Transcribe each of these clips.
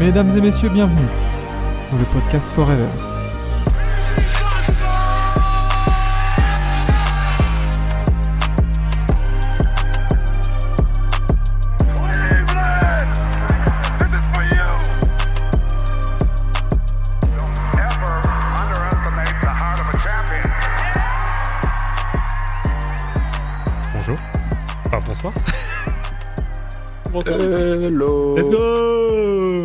Mesdames et messieurs, bienvenue dans le podcast Forever. Bonjour. Enfin, bonsoir. bonsoir. Hello. Let's go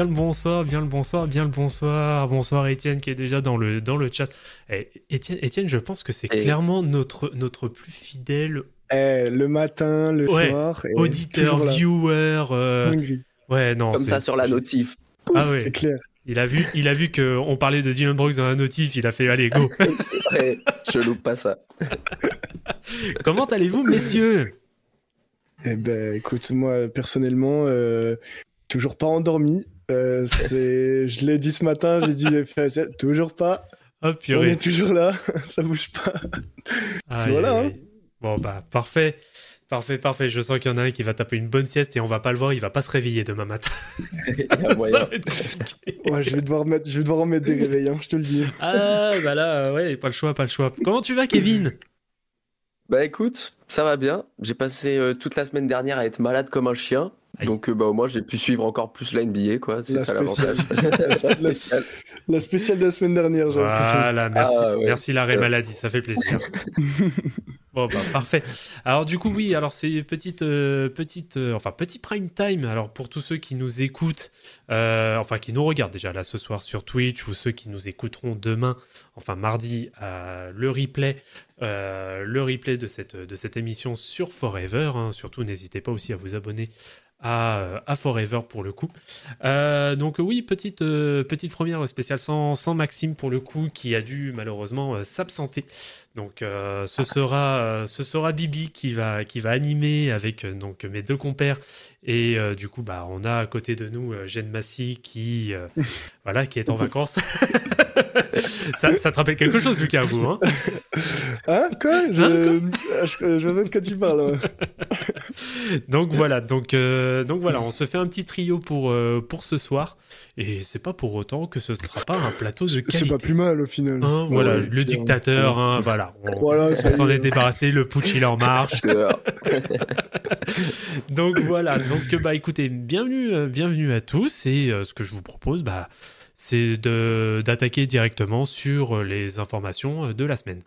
Bien le bonsoir, bien le bonsoir, bien le bonsoir. Bonsoir Étienne qui est déjà dans le, dans le chat. Eh, Étienne, Étienne, je pense que c'est Et- clairement notre, notre plus fidèle Eh, le matin, le Ouais, soir. et auditeur, viewer. euh. Ouais, non. Comme ça sur la notif. Ah ouais. C'est clair. Il a vu, il a vu que on parlait de Dylan Brooks dans la notif. Il a fait allez go. Ouais, je loupe pas ça. Comment allez-vous, messieurs? Eh ben, écoute, moi, personnellement, euh, toujours pas endormi. Euh, c'est... je l'ai dit ce matin, j'ai dit, toujours pas. Oh On est toujours là, ça bouge pas. Aïe, voilà, hein. Bon bah parfait. Parfait, parfait. Je sens qu'il y en a un qui va taper une bonne sieste et on va pas le voir, il va pas se réveiller demain matin. Ça va être compliqué. Ouais, je vais devoir mettre, je vais devoir en mettre des réveils, hein, je te le dis. Ah bah là, euh, ouais, pas le choix, pas le choix. Comment tu vas, Kevin? Bah écoute, ça va bien. J'ai passé euh, toute la semaine dernière à être malade comme un chien. Aïe. Donc euh, bah au moins j'ai pu suivre encore plus la NBA quoi, c'est La ça l'avantage. La spéciale. La spéciale de la semaine dernière, j'ai. Voilà, merci, Ah, ouais. merci l'arrêt Ouais. maladie, ça fait plaisir. bon bah parfait. Alors du coup oui, alors c'est petite euh, petite euh, enfin petit prime time. Alors pour tous ceux qui nous écoutent, euh, enfin qui nous regardent déjà là ce soir sur Twitch ou ceux qui nous écouteront demain, enfin mardi, euh, le replay, euh, le replay de cette de cette émission sur Forever. hein. Surtout n'hésitez pas aussi à vous abonner. À, à Forever pour le coup. Euh, donc oui, petite, euh, petite première spéciale sans, sans Maxime pour le coup, qui a dû malheureusement euh, s'absenter. Donc ce sera ce sera Bibi qui va qui va animer avec donc mes deux compères et du coup bah on a à côté de nous Jeanne Massy qui voilà qui est en vacances. ça, ça te rappelle quelque chose Lucas vous hein Hein, quoi je... Hein, je... je vois de quoi tu parles. ouais. Donc voilà donc euh, donc voilà on se fait un petit trio pour euh, pour ce soir et c'est pas pour autant que ce sera pas un plateau de C'est qualité. pas plus mal au final. Hein, voilà, Ouais, le dictateur, hein, voilà. On, Voilà, on s'en est. est débarrassé, le putsch il est en marche. Donc voilà, donc bah écoutez, bienvenue, euh, bienvenue à tous et euh, ce que je vous propose, bah, c'est d'attaquer directement sur euh, les informations euh, de la semaine.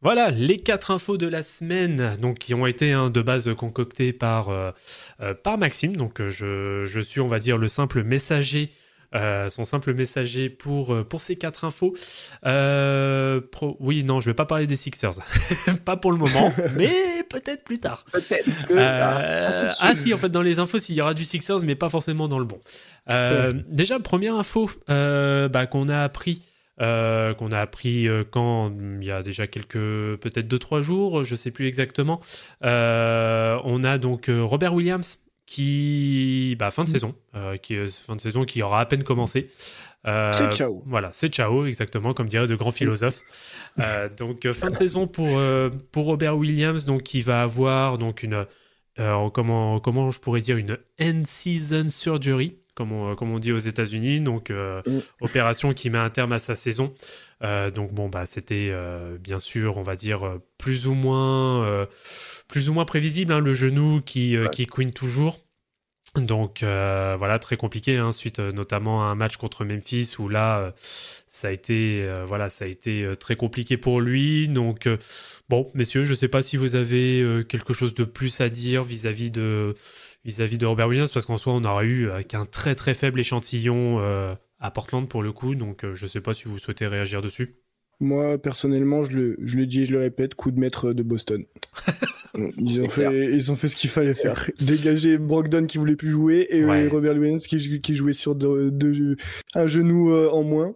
Voilà, les quatre infos de la semaine, donc qui ont été hein, de base concoctées par, euh, par Maxime. Donc je, je suis, on va dire, le simple messager, euh, son simple messager pour, euh, pour ces quatre infos. Euh, pro- Oui, non, je vais pas parler des Sixers, pas pour le moment, mais peut-être plus tard. Peut-être que. Euh, attention. ah si, en fait, dans les infos, s'il y aura du Sixers, mais pas forcément dans le bon. Déjà, première info bah, qu'on a appris, qu'on a appris quand il y a déjà quelques, peut-être deux trois jours, je sais plus exactement. On a donc Robert Williams qui, bah, fin de saison, euh, qui euh, fin de saison qui aura à peine commencé. Euh, C'est ciao. Voilà, c'est ciao, exactement, comme diraient de grands philosophes. Euh, donc, fin de saison pour, pour Robert Williams, donc qui va avoir donc une, comment, comment je pourrais dire, une end-season surgery, comme on, comme on dit aux États-Unis, donc Mm. opération qui met un terme à sa saison. Euh, donc, bon, bah, c'était euh, bien sûr, on va dire, euh, plus ou moins, euh, plus ou moins prévisible, hein, le genou qui, Ouais. qui couine toujours. Donc voilà, très compliqué, hein, suite notamment à un match contre Memphis où là, ça a été, voilà, ça a été très compliqué pour lui. Donc bon, messieurs, je ne sais pas si vous avez quelque chose de plus à dire vis-à-vis de vis-à-vis de Robert Williams, parce qu'en soi, on aura eu qu'un très très faible échantillon à Portland pour le coup. Donc euh, je ne sais pas si vous souhaitez réagir dessus. Moi, personnellement, je le, je le dis et je le répète, coup de maître de Boston. Ils ont, fait, ils ont fait ce qu'il fallait faire. Dégager Brogdon qui voulait plus jouer et Ouais. euh, Robert Williams qui, qui jouait sur deux- deux- un genou euh, en moins.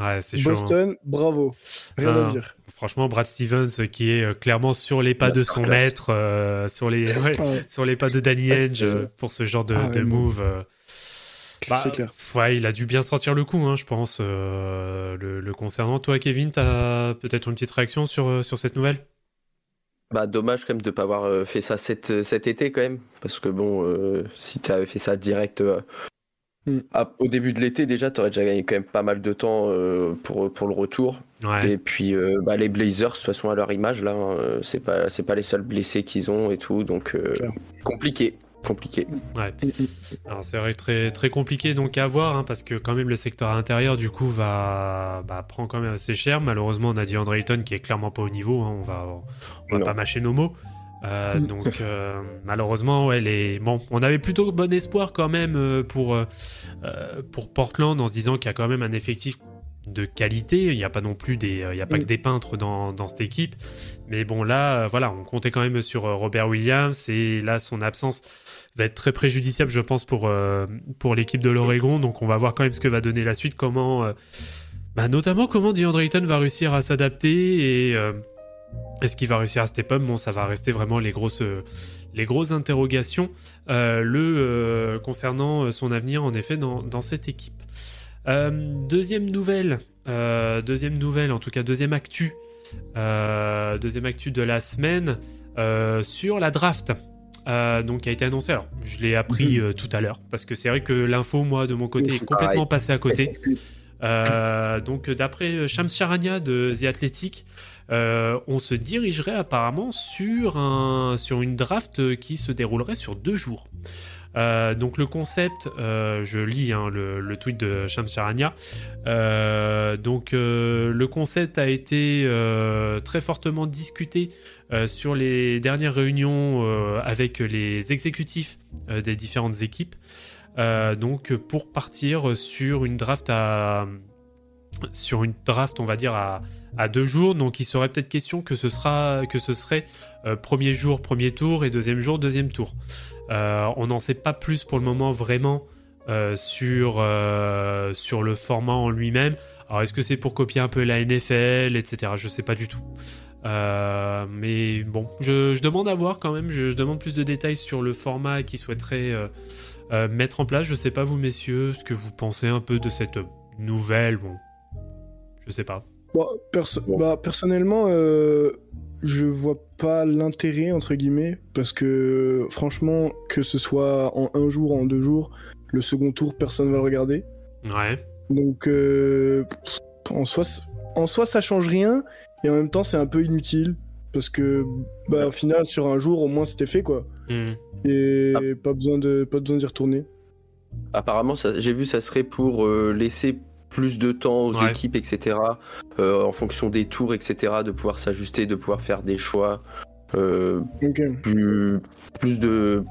Ouais, c'est chaud. hein. Boston, bravo. Rien Ah. à dire. Franchement, Brad Stevens euh, qui est euh, clairement sur les pas de son maître, euh, sur les ouais, Ah, sur les pas de Danny Ainge euh, pour ce genre de, Ah, de move. Bah, clair. Ouais, il a dû bien sortir le coup, hein, je pense, euh, le, le concernant. Toi, Kevin, t'as peut-être une petite réaction sur, euh, sur cette nouvelle? Bah, dommage quand même de ne pas avoir euh, fait ça cet, cet été quand même. Parce que bon, euh, si tu avais fait ça direct euh, Mm. à- au début de l'été, déjà, tu aurais déjà gagné quand même pas mal de temps euh, pour, pour le retour. Ouais. Et puis euh, bah, les Blazers, de toute façon, à leur image, là, hein, c'est pas, c'est pas les seuls blessés qu'ils ont et tout. Donc, euh, compliqué. Compliqué. ouais. Mm, mm. Alors c'est vrai que très très compliqué donc à voir hein, parce que quand même le secteur intérieur du coup va bah, prend quand même assez cher. Malheureusement on a dit Andre Ayton qui est clairement pas au niveau. hein, on va on va Non. pas mâcher nos mots. Euh, Mm. donc euh, malheureusement ouais les bon on avait plutôt bon espoir quand même euh, pour euh, pour Portland en se disant qu'il y a quand même un effectif de qualité. Il n'y a pas non plus des euh, il y a pas Mm. que des peintres dans, dans cette équipe. Mais bon là euh, voilà on comptait quand même sur euh, Robert Williams et là son absence va être très préjudiciable, je pense, pour, euh, pour l'équipe de l'Oregon. Donc, on va voir quand même ce que va donner la suite. Comment, euh, bah, notamment, comment DeAndre Ayton va réussir à s'adapter et euh, est-ce qu'il va réussir à step up? Bon, ça va rester vraiment les grosses, les grosses interrogations le, concernant son avenir, en effet, dans, dans cette équipe. Euh, deuxième nouvelle, euh, deuxième nouvelle, en tout cas, deuxième actu, euh, deuxième actu de la semaine sur la draft euh, donc qui a été annoncé. Alors, je l'ai appris euh, tout à l'heure parce que c'est vrai que l'info, moi, de mon côté, Oui, est complètement passée à côté. Euh, donc, d'après Shams Charania de The Athletic, on se dirigerait apparemment sur, un, sur une draft qui se déroulerait sur deux jours. Euh, donc le concept, euh, je lis hein, le, tweet de Shams Charania. Euh, donc le concept a été très fortement discuté sur les dernières réunions avec les exécutifs des différentes équipes. Donc pour partir sur une draft à sur une draft, on va dire à, deux jours. Donc il serait peut-être question que ce sera que ce serait euh, premier jour premier tour et deuxième jour deuxième tour. Euh, on n'en sait pas plus pour le moment vraiment euh, sur le format en lui-même. Alors est-ce que c'est pour copier un peu la NFL, etc. Je sais pas du tout. Mais bon, je, demande à voir quand même. Je, demande plus de détails sur le format qu'il souhaiterait euh, euh, mettre en place. Je sais pas vous messieurs, ce que vous pensez un peu de cette nouvelle. Je sais pas. Bon, perso- bah, personnellement, euh, je vois pas l'intérêt, entre guillemets, parce que franchement, que ce soit en un jour, en deux jours, le second tour, personne va le regarder. Ouais. Donc, euh, en, soi, en soi, ça change rien, et en même temps, c'est un peu inutile, parce que, bah, au final, sur un jour, au moins, c'était fait, quoi. Hmm. Et pas besoin de pas besoin d'y retourner. Apparemment, j'ai vu, ça serait pour euh, laisser plus de temps aux Ouais. équipes, etc. euh, en fonction des tours, etc. De pouvoir s'ajuster, de pouvoir faire des choix. euh, Ok. plus, plus de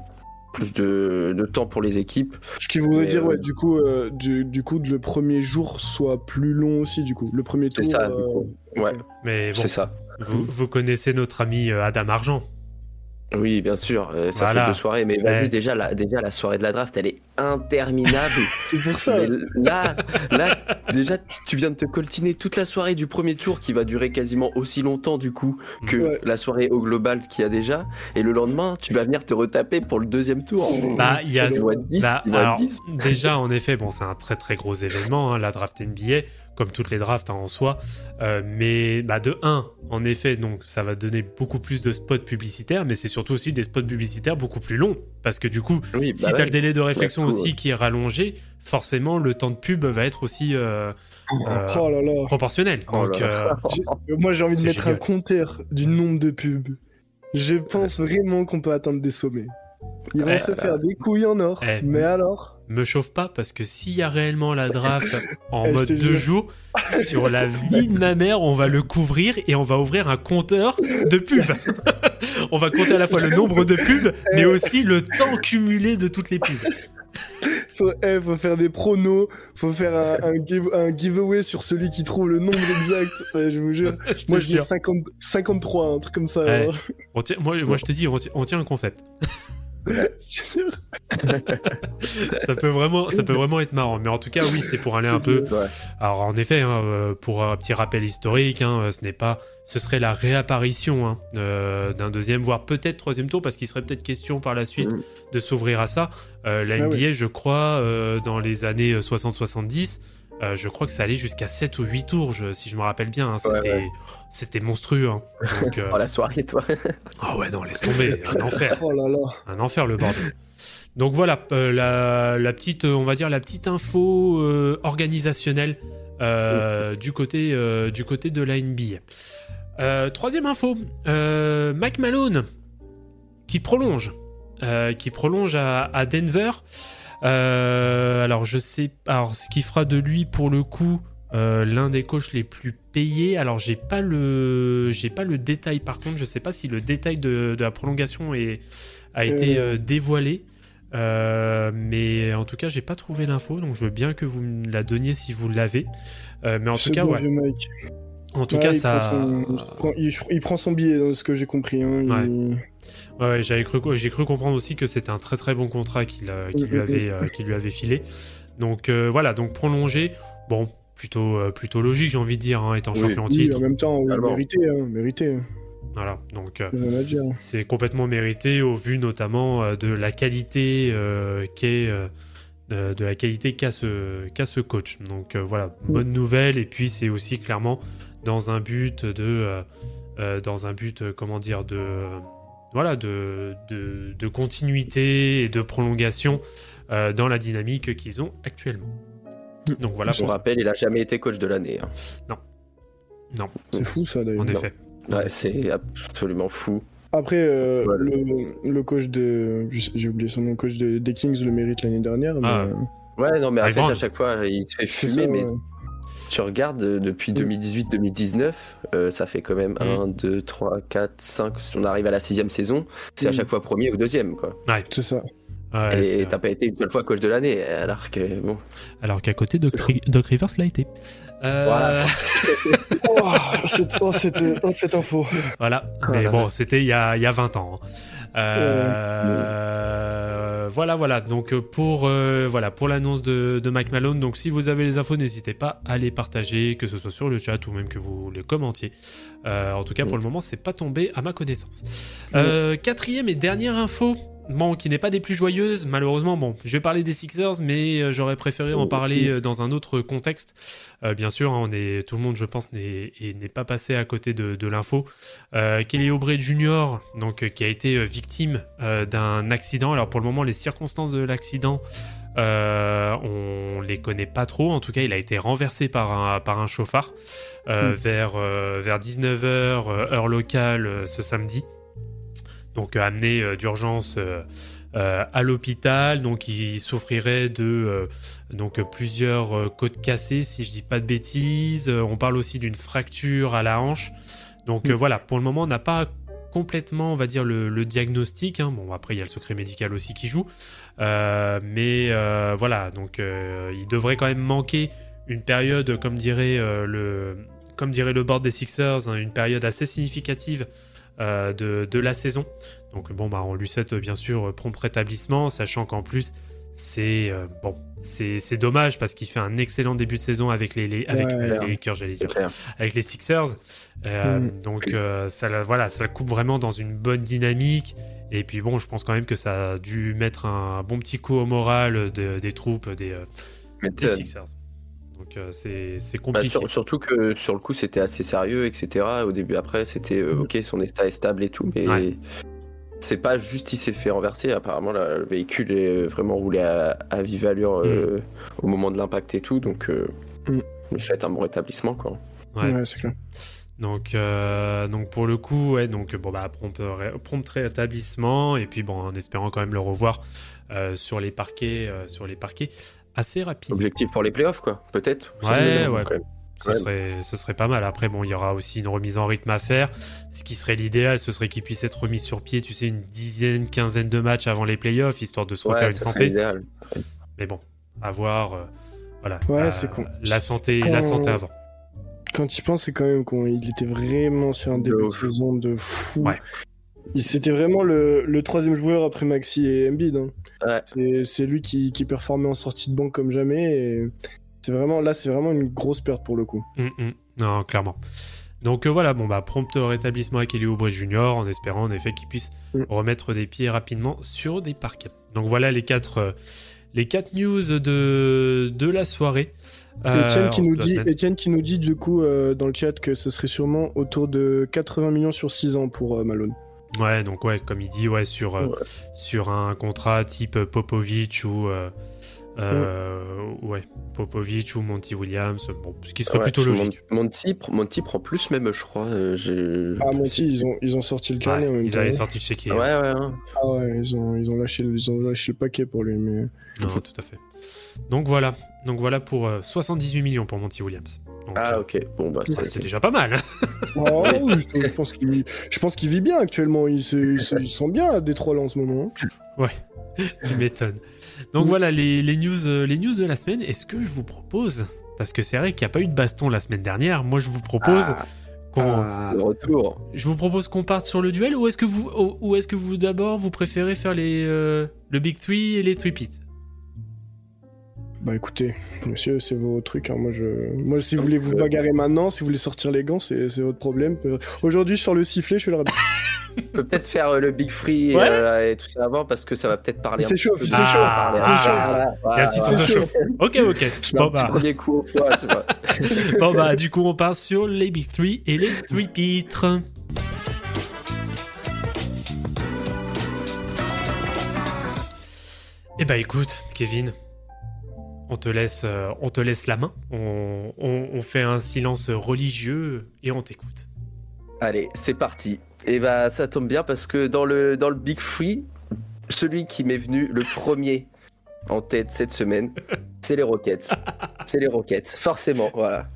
plus de, de temps pour les équipes. Ce qui voudrait dire, euh, ouais, du coup, euh, du, du coup, le premier jour soit plus long aussi, du coup. Le premier C'est tour. ça, du euh, coup. Ouais, Mais bon, c'est ça. vous, vous connaissez notre ami Adam Argent. Oui, bien sûr, euh, ça Voilà. fait deux soirées, mais vas-y, déjà, la, déjà la soirée de la draft, elle est interminable. C'est pour ça. Mais là, là, déjà, tu viens de te coltiner toute la soirée du premier tour qui va durer quasiment aussi longtemps du coup que Ouais. la soirée au global qu'il y a déjà. Et le lendemain, tu vas venir te retaper pour le deuxième tour. Bah, il y a. Ils vont être 10, Bah, alors, 10. déjà, en effet, bon, c'est un très très gros événement, hein, la draft NBA, comme toutes les drafts hein, en soi. Euh, mais bah, de 1, en effet, donc ça va donner beaucoup plus de spots publicitaires, mais c'est surtout aussi des spots publicitaires beaucoup plus longs. Parce que du coup, Oui, si bah tu as ouais. le délai de réflexion cool, aussi qui est rallongé, forcément, le temps de pub va être aussi euh, euh, Oh là là. proportionnel. Oh Donc, là euh, J'ai- Moi, j'ai envie de mettre un compteur du nombre de pubs. Je pense vraiment qu'on peut atteindre des sommets. Ils vont se faire des couilles en or. Eh, mais alors? me chauffe pas parce que s'il y a réellement la draft en Eh, mode deux jure. jours, sur la vie de ma mère, on va le couvrir et on va ouvrir un compteur de pubs. on va compter à la fois le nombre de pubs, mais Eh. aussi le temps cumulé de toutes les pubs. faut, eh, faut faire des pronos, faut faire un, un give- un giveaway sur celui qui trouve le nombre exact. Ouais, je vous jure. Je Moi, je dis jure. 50, 53, un truc comme ça. Ouais. alors. On tient- moi, moi, je te dis, on tient, on tient un concept. Ça peut vraiment, ça peut vraiment être marrant. Mais en tout cas, oui, c'est pour aller un peu. Alors en effet, hein, euh, pour un petit rappel historique, hein, euh, ce n'est pas, ce serait la réapparition hein, euh, d'un deuxième, voire peut-être troisième tour, parce qu'il serait peut-être question par la suite Mhm. de s'ouvrir à ça. Euh, la Ah NBA, je crois, euh, dans les années 60-70, Euh, je crois que ça allait jusqu'à 7 ou 8 tours, je- si je me rappelle bien. hein. C'était ouais. c'était monstrueux. hein. Donc, euh, Oh la soirée, toi. Ah ouais, non, laisse tomber. Un enfer. Oh là là. Un enfer, le bordel. Donc voilà, euh, la, la petite, on va dire, la petite info euh, organisationnelle euh, du, côté, euh, du côté de la NBA. Euh, troisième info, euh, Mike Malone qui prolonge, euh, qui prolonge à, à Denver. Euh, alors je sais, alors ce qui fera de lui pour le coup euh, l'un des coachs les plus payés. Alors j'ai pas le, j'ai pas le détail par contre, je sais pas si le détail de, de la prolongation est, a été Euh. euh, dévoilé. Mais en tout cas, j'ai pas trouvé l'info, donc je veux bien que vous me la donniez si vous l'avez. Mais en tout cas, bon ouais. En tout Ouais, cas, il ça. prend son- il, prend, il- il prend son billet, dans ce que j'ai compris. hein. Il- Ouais. Ouais, ouais, j'avais cru, j'ai cru comprendre aussi que c'était un très très bon contrat qu'il euh, qu'il Mm, lui mm, avait, euh, qu'il lui avait filé. Donc euh, voilà, donc prolongé. Bon, plutôt, euh, plutôt logique, j'ai envie de dire, hein, étant Oui. champion en Oui, titre. en même temps, oui, Totalement. mérité, hein, mérité. Voilà, donc euh, c'est complètement mérité au vu notamment euh, de la qualité euh, qu'est. euh, de, la qualité qu'a ce, qu'a ce coach. Donc euh, voilà, bonne nouvelle. Et puis c'est aussi clairement dans un but de, euh, euh, dans un but, euh, comment dire, de, voilà, de, de, de continuité et de prolongation euh, dans la dynamique qu'ils ont actuellement. Donc voilà, Je vous rappelle, il a jamais été coach de l'année. hein. C'est fou ça d'ailleurs. en Non. effet. Ouais, c'est absolument fou. Après, euh, le, le coach de. J'ai oublié son nom, coach de- des Kings le mérite l'année dernière. mais, Ah. euh, Ouais, non, mais en fait, à chaque fois, il te fait fumer, ça, mais ouais. Tu regardes euh, depuis 2018-2019, euh, ça fait quand même Mm. 1, 2, 3, 4, 5. Si on arrive à la sixième saison, c'est à Mm. chaque fois premier ou deuxième, quoi. C'est ça. Ouais, c'est Et vrai. t'as pas été une seule fois coach de l'année, alors que bon. Alors qu'à côté, Doc, Ri- Doc Rivers l'a été. Euh, Voilà. oh, cette, oh, cette, oh, cette info. Voilà, Oh mais bon, c'était il y a, il y a 20 ans. hein. Euh, Voilà, voilà. Donc euh, pour euh, voilà pour l'annonce de, de Mike Malone. Donc si vous avez les infos, n'hésitez pas à les partager, que ce soit sur le chat ou même que vous les commentiez. Euh, en tout cas, pour le moment, c'est pas tombé à ma connaissance. Euh, quatrième et dernière info. Bon, qui n'est pas des plus joyeuses, malheureusement. Bon, je vais parler des Sixers, mais euh, j'aurais préféré en parler euh, dans un autre contexte. Euh, bien sûr, hein, on est, tout le monde, je pense, n'est pas passé à côté de, de l'info. Euh, Kelly Oubre Jr., donc, qui a été victime euh, d'un accident. Alors, pour le moment, les circonstances de l'accident, euh, on les connaît pas trop. En tout cas, il a été renversé par un, par un chauffard euh, Mm. vers, euh, vers 19h, heure locale, ce samedi. Donc, euh, amené euh, d'urgence euh, à l'hôpital. Donc, il souffrirait de donc, plusieurs côtes cassées, si je dis pas de bêtises. On parle aussi d'une fracture à la hanche. Donc, Mm. voilà, pour le moment, on n'a pas complètement, on va dire, le, le diagnostic. hein. Bon, après, il y a le secret médical aussi qui joue. Euh, mais euh, voilà, donc euh, il devrait quand même manquer une période, comme dirait, le, comme dirait le board des Sixers, hein, une période assez significative de, de la saison. Donc bon, bah, on lui souhaite bien sûr prompt rétablissement, sachant qu'en plus, c'est euh, bon, c'est dommage parce qu'il fait un excellent début de saison avec les, les- avec Ouais, euh, les Lakers, j'allais dire avec les Sixers. Euh, Mm. Donc euh, ça, la- voilà, ça le coupe vraiment dans une bonne dynamique. Et puis bon, je pense quand même que ça a dû mettre un bon petit coup au moral de- des troupes des, euh, Sixers. Donc euh, c'est Bah, compliqué. sur- surtout que sur le coup c'était assez sérieux, etc. Au début, après, c'était euh, ok, son état est stable et tout, mais Ouais. c'est pas juste il s'est fait renverser. Apparemment, là, le véhicule est vraiment roulé à, à vive allure euh, au moment de l'impact et tout, donc euh, Mm. je lui souhaite un bon rétablissement, quoi. Ouais. Ouais, c'est clair. Donc, euh, donc pour le coup, ouais, donc bon bah prompt, ré- prompt rétablissement et puis bon en espérant quand même le revoir euh, sur les parquets, euh, sur les parquets assez rapidement. Objectif pour les playoffs, quoi, peut-être. Ouais, ouais. quand même. Ce serait, ce serait pas mal. Après, bon, il y aura aussi une remise en rythme à faire. Ce qui serait l'idéal, ce serait qu'il puisse être remis sur pied, tu sais, une dizaine, quinzaine de matchs avant les playoffs, histoire de se refaire Ouais, une santé. idéal. Mais bon, à voir. euh, voilà. Ouais, la, c'est con. La santé, Quand- la santé avant. Quand tu penses, c'est quand même qu'il était vraiment sur un début de saison de fou. Ouais. Il- C'était vraiment le, le troisième joueur après Maxi et Embiid. hein. Ouais. C'est- lui qui, qui performait en sortie de banc comme jamais. et C'est vraiment là, c'est vraiment une grosse perte pour le coup. Hum, hum. Non, clairement. Donc euh, voilà, bon bah prompt rétablissement à Kelly Oubre Jr. en espérant en effet qu'il puisse Mm. remettre des pieds rapidement sur des parquets. Donc voilà les quatre, euh, les quatre news de, de la soirée. Euh, Etienne, qui en- nous dit. Etienne qui nous dit du coup euh, dans le chat que ce serait sûrement autour de 80 millions sur 6 ans pour euh, Malone. Ouais, donc ouais, comme il dit, ouais, sur, euh, Ouais. sur un contrat type Popovic ou. euh, euh, Ouais, Popovic ou Monty Williams, bon, ce qui serait Ouais, plutôt Mon- logique. Monty, Monty prend plus même, je crois. euh, Ah Monty, ils ont, ils ont sorti le carnet en Ouais, même ils avaient sorti le chéquier. Ouais, ouais, hein. Ah ouais, ils ont, ils ont lâché, le- ils ont lâché le paquet pour lui. Mais... Non, tout à fait. Donc voilà, donc voilà pour euh, 78 millions pour Monty Williams. Donc, Ah, euh, ok. Bon, bah, c'est- c'est- c'est déjà pas mal. Oh, je, je pense qu'il, je pense qu'il vit bien actuellement. Il se, il se, il se sent bien à Détroit là, en ce moment. hein. tu m'étonnes. Donc voilà les, les news, euh, les news de la semaine. Est-ce que je vous propose, parce que c'est vrai qu'il n'y a pas eu de baston la semaine dernière, moi je vous propose Ah, qu'on, Ah, le retour. je vous propose qu'on parte sur le duel ou est-ce que vous, ou- ou est-ce que vous d'abord vous préférez faire les euh, le big three et les three pits? Bah écoutez, monsieur, c'est vos trucs. hein. Moi, je... Moi, si vous voulez vous bagarrer maintenant, si vous voulez sortir les gants, c'est, c'est votre problème. Euh, Aujourd'hui, sur le sifflet, je suis là. On peut peut-être faire euh, le Big Free Ouais. euh, et tout ça avant parce que ça va peut-être parler un C'est chaud, c'est chaud, Ah, c'est chaud. voilà, Il y a un petit voilà. son de chauffe. Ok, ok. Je Bon bah, premier coup au foie, tu vois. bon bah, du coup, on part sur les big three et les three pitres. Eh bah écoute, Kevin, on te laisse, euh, on te laisse la main. On, on- on fait un silence religieux et on t'écoute. Allez, c'est parti. Et bah ça tombe bien parce que dans le, dans le Big Free, celui qui m'est venu le premier en tête cette semaine, c'est les Rockets. C'est les Rockets, forcément, voilà.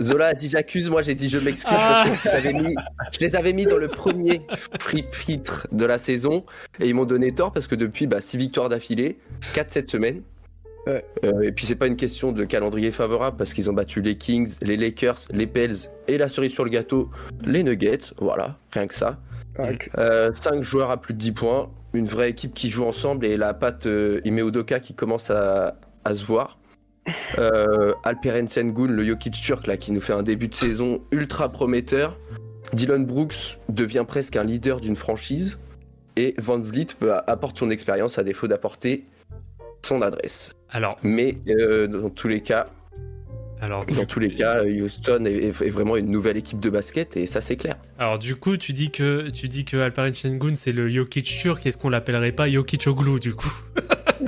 Zola a dit j'accuse, moi j'ai dit je m'excuse parce que je les, avais mis, je les avais mis dans le premier free titre de la saison et ils m'ont donné tort parce que depuis, bah, 6 victoires d'affilée, 4 cette semaine. Ouais. Euh, et puis c'est pas une question de calendrier favorable parce qu'ils ont battu les Kings, les Lakers, les Pels et la cerise sur le gâteau, les Nuggets. Voilà, rien que ça. Ah, Euh, 5 joueurs à plus de 10 points, une vraie équipe qui joue ensemble et la patte euh, qui commence à, à se voir. Euh, Alperen Sengun, le Jokic turc là, qui nous fait un début de saison ultra prometteur. Dylan Brooks devient presque un leader d'une franchise. Et Van Vliet bah, apporte son expérience à défaut d'apporter son adresse. Alors, Mais euh, dans tous les cas, alors, dans tous les cas, Houston est, est vraiment une nouvelle équipe de basket et ça c'est clair. alors du coup, tu dis que tu dis que Alperen Sengun c'est le Jokic turc. Est-ce qu'on l'appellerait pas Jokic Oglu du coup?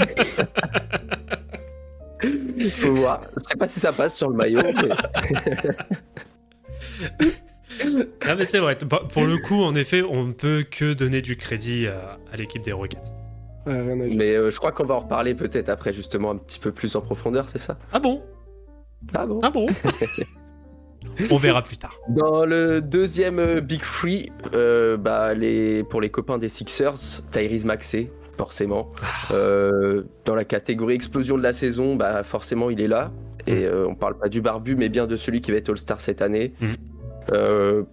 Faut voir. Je sais pas si ça passe sur le maillot. mais- Ah mais c'est vrai. Pour le coup, en effet, on ne peut que donner du crédit à, à l'équipe des Rockets. Ouais, rien à dire. Mais euh, je crois qu'on va en reparler peut-être après, justement, un petit peu plus en profondeur, c'est ça? Ah bon? Ah bon? Ah bon? On verra plus tard. Dans le deuxième euh, Big Free, euh, bah, les... pour les copains des Sixers, Tyrese Maxey, forcément. Euh, dans la catégorie explosion de la saison, bah, forcément, il est là. Et euh, on parle pas du barbu, mais bien de celui qui va être All-Star cette année. Euh,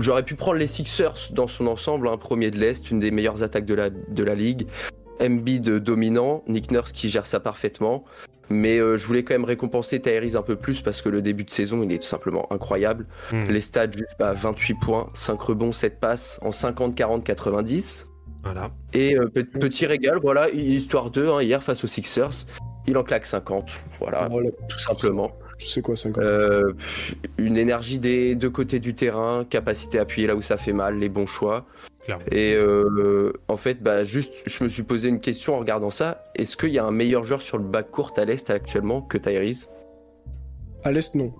J'aurais pu prendre les Sixers dans son ensemble, un premier de l'Est, une des meilleures attaques de la, de la ligue. Embiid dominant, Nick Nurse qui gère ça parfaitement. Mais euh, je voulais quand même récompenser Tyrese un peu plus parce que le début de saison, il est tout simplement incroyable. Hmm. Les stats, juste bah, 28 points, 5 rebonds, 7 passes en 50, 40, 90. Voilà. Et euh, pe- petit régal, voilà, histoire 2, hein, hier face aux Sixers, il en claque 50. Voilà, Voilà, tout simplement. Je sais quoi, 50. Euh, une énergie des deux côtés du terrain, capacité à appuyer là où ça fait mal, les bons choix. Clairement. Et euh, en fait, bah, juste, je me suis posé une question en regardant ça. Est-ce qu'il y a un meilleur joueur sur le bac court à l'Est actuellement que Tyrese? À l'Est, non.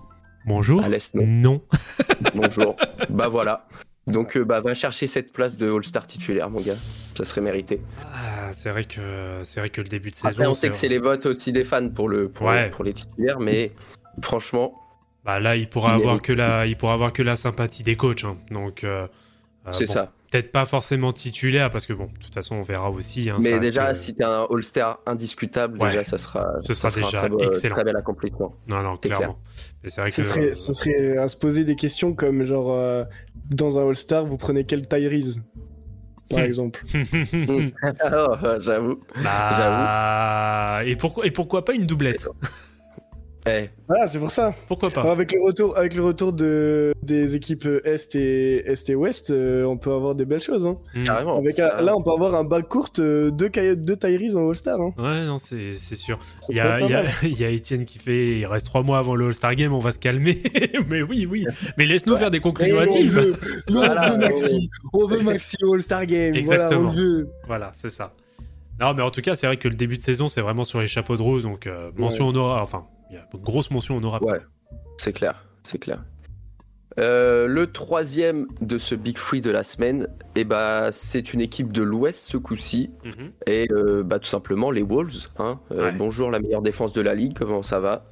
Bonjour. À l'Est, non. Non. Bonjour. bah voilà. Donc, euh, bah, va chercher cette place de All-Star titulaire, mon gars. Ça serait mérité. Ah, c'est vrai que c'est vrai que le début de saison. Après, on sait que c'est les votes aussi des fans pour, le, pour, Ouais. pour les titulaires, mais franchement, Bah là, il pourra Il avoir que la, il pourra avoir que la sympathie des coachs. hein. Donc. euh, euh, c'est bon, ça. Peut-être pas forcément titulaire parce que bon, de toute façon, on verra aussi. hein, Mais déjà, que- si t'es un All-Star indiscutable, Ouais. déjà, ça sera, Ce ça sera déjà un très, beau- excellent. très bel accomplissement. Non, non, c'est clairement. Mais c'est vrai Ce que. serait, ce serait à se poser des questions comme genre euh, dans un All-Star, vous prenez quel Tyrese par exemple? Ah, j'avoue. Bah, Et pourquoi, et pourquoi pas une doublette? Eh, Voilà, c'est pour ça. Pourquoi pas Avec le retour, avec le retour de, des équipes Est et, Est et Ouest, euh, on peut avoir des belles choses. Hein. Hmm. carrément. Avec là, on peut avoir un bac court, euh, deux, deux Tyrese en All-Star. Hein. Ouais, non, c'est c'est sûr. Il y, a, il, y a, mal. il y a Étienne qui fait il reste trois mois avant le All-Star Game, on va se calmer. Mais oui, oui. Mais laisse-nous faire des conclusions on hâtives. Voilà, on veut Maxi. On veut Maxi au All-Star Game. Exactement. Voilà, on le veut. Voilà, c'est ça. Non, mais en tout cas, c'est vrai que le début de saison, c'est vraiment sur les chapeaux de roue. Donc, euh, mention on aura. Enfin, il y a une grosse mention on aura. Ouais. C'est clair, c'est clair. Euh, le troisième de ce Big Free de la semaine, eh bah, c'est une équipe de l'Ouest ce coup-ci, Mhm. et euh, bah, tout simplement les Wolves. hein. Euh, Ouais. Bonjour la meilleure défense de la ligue, comment ça va?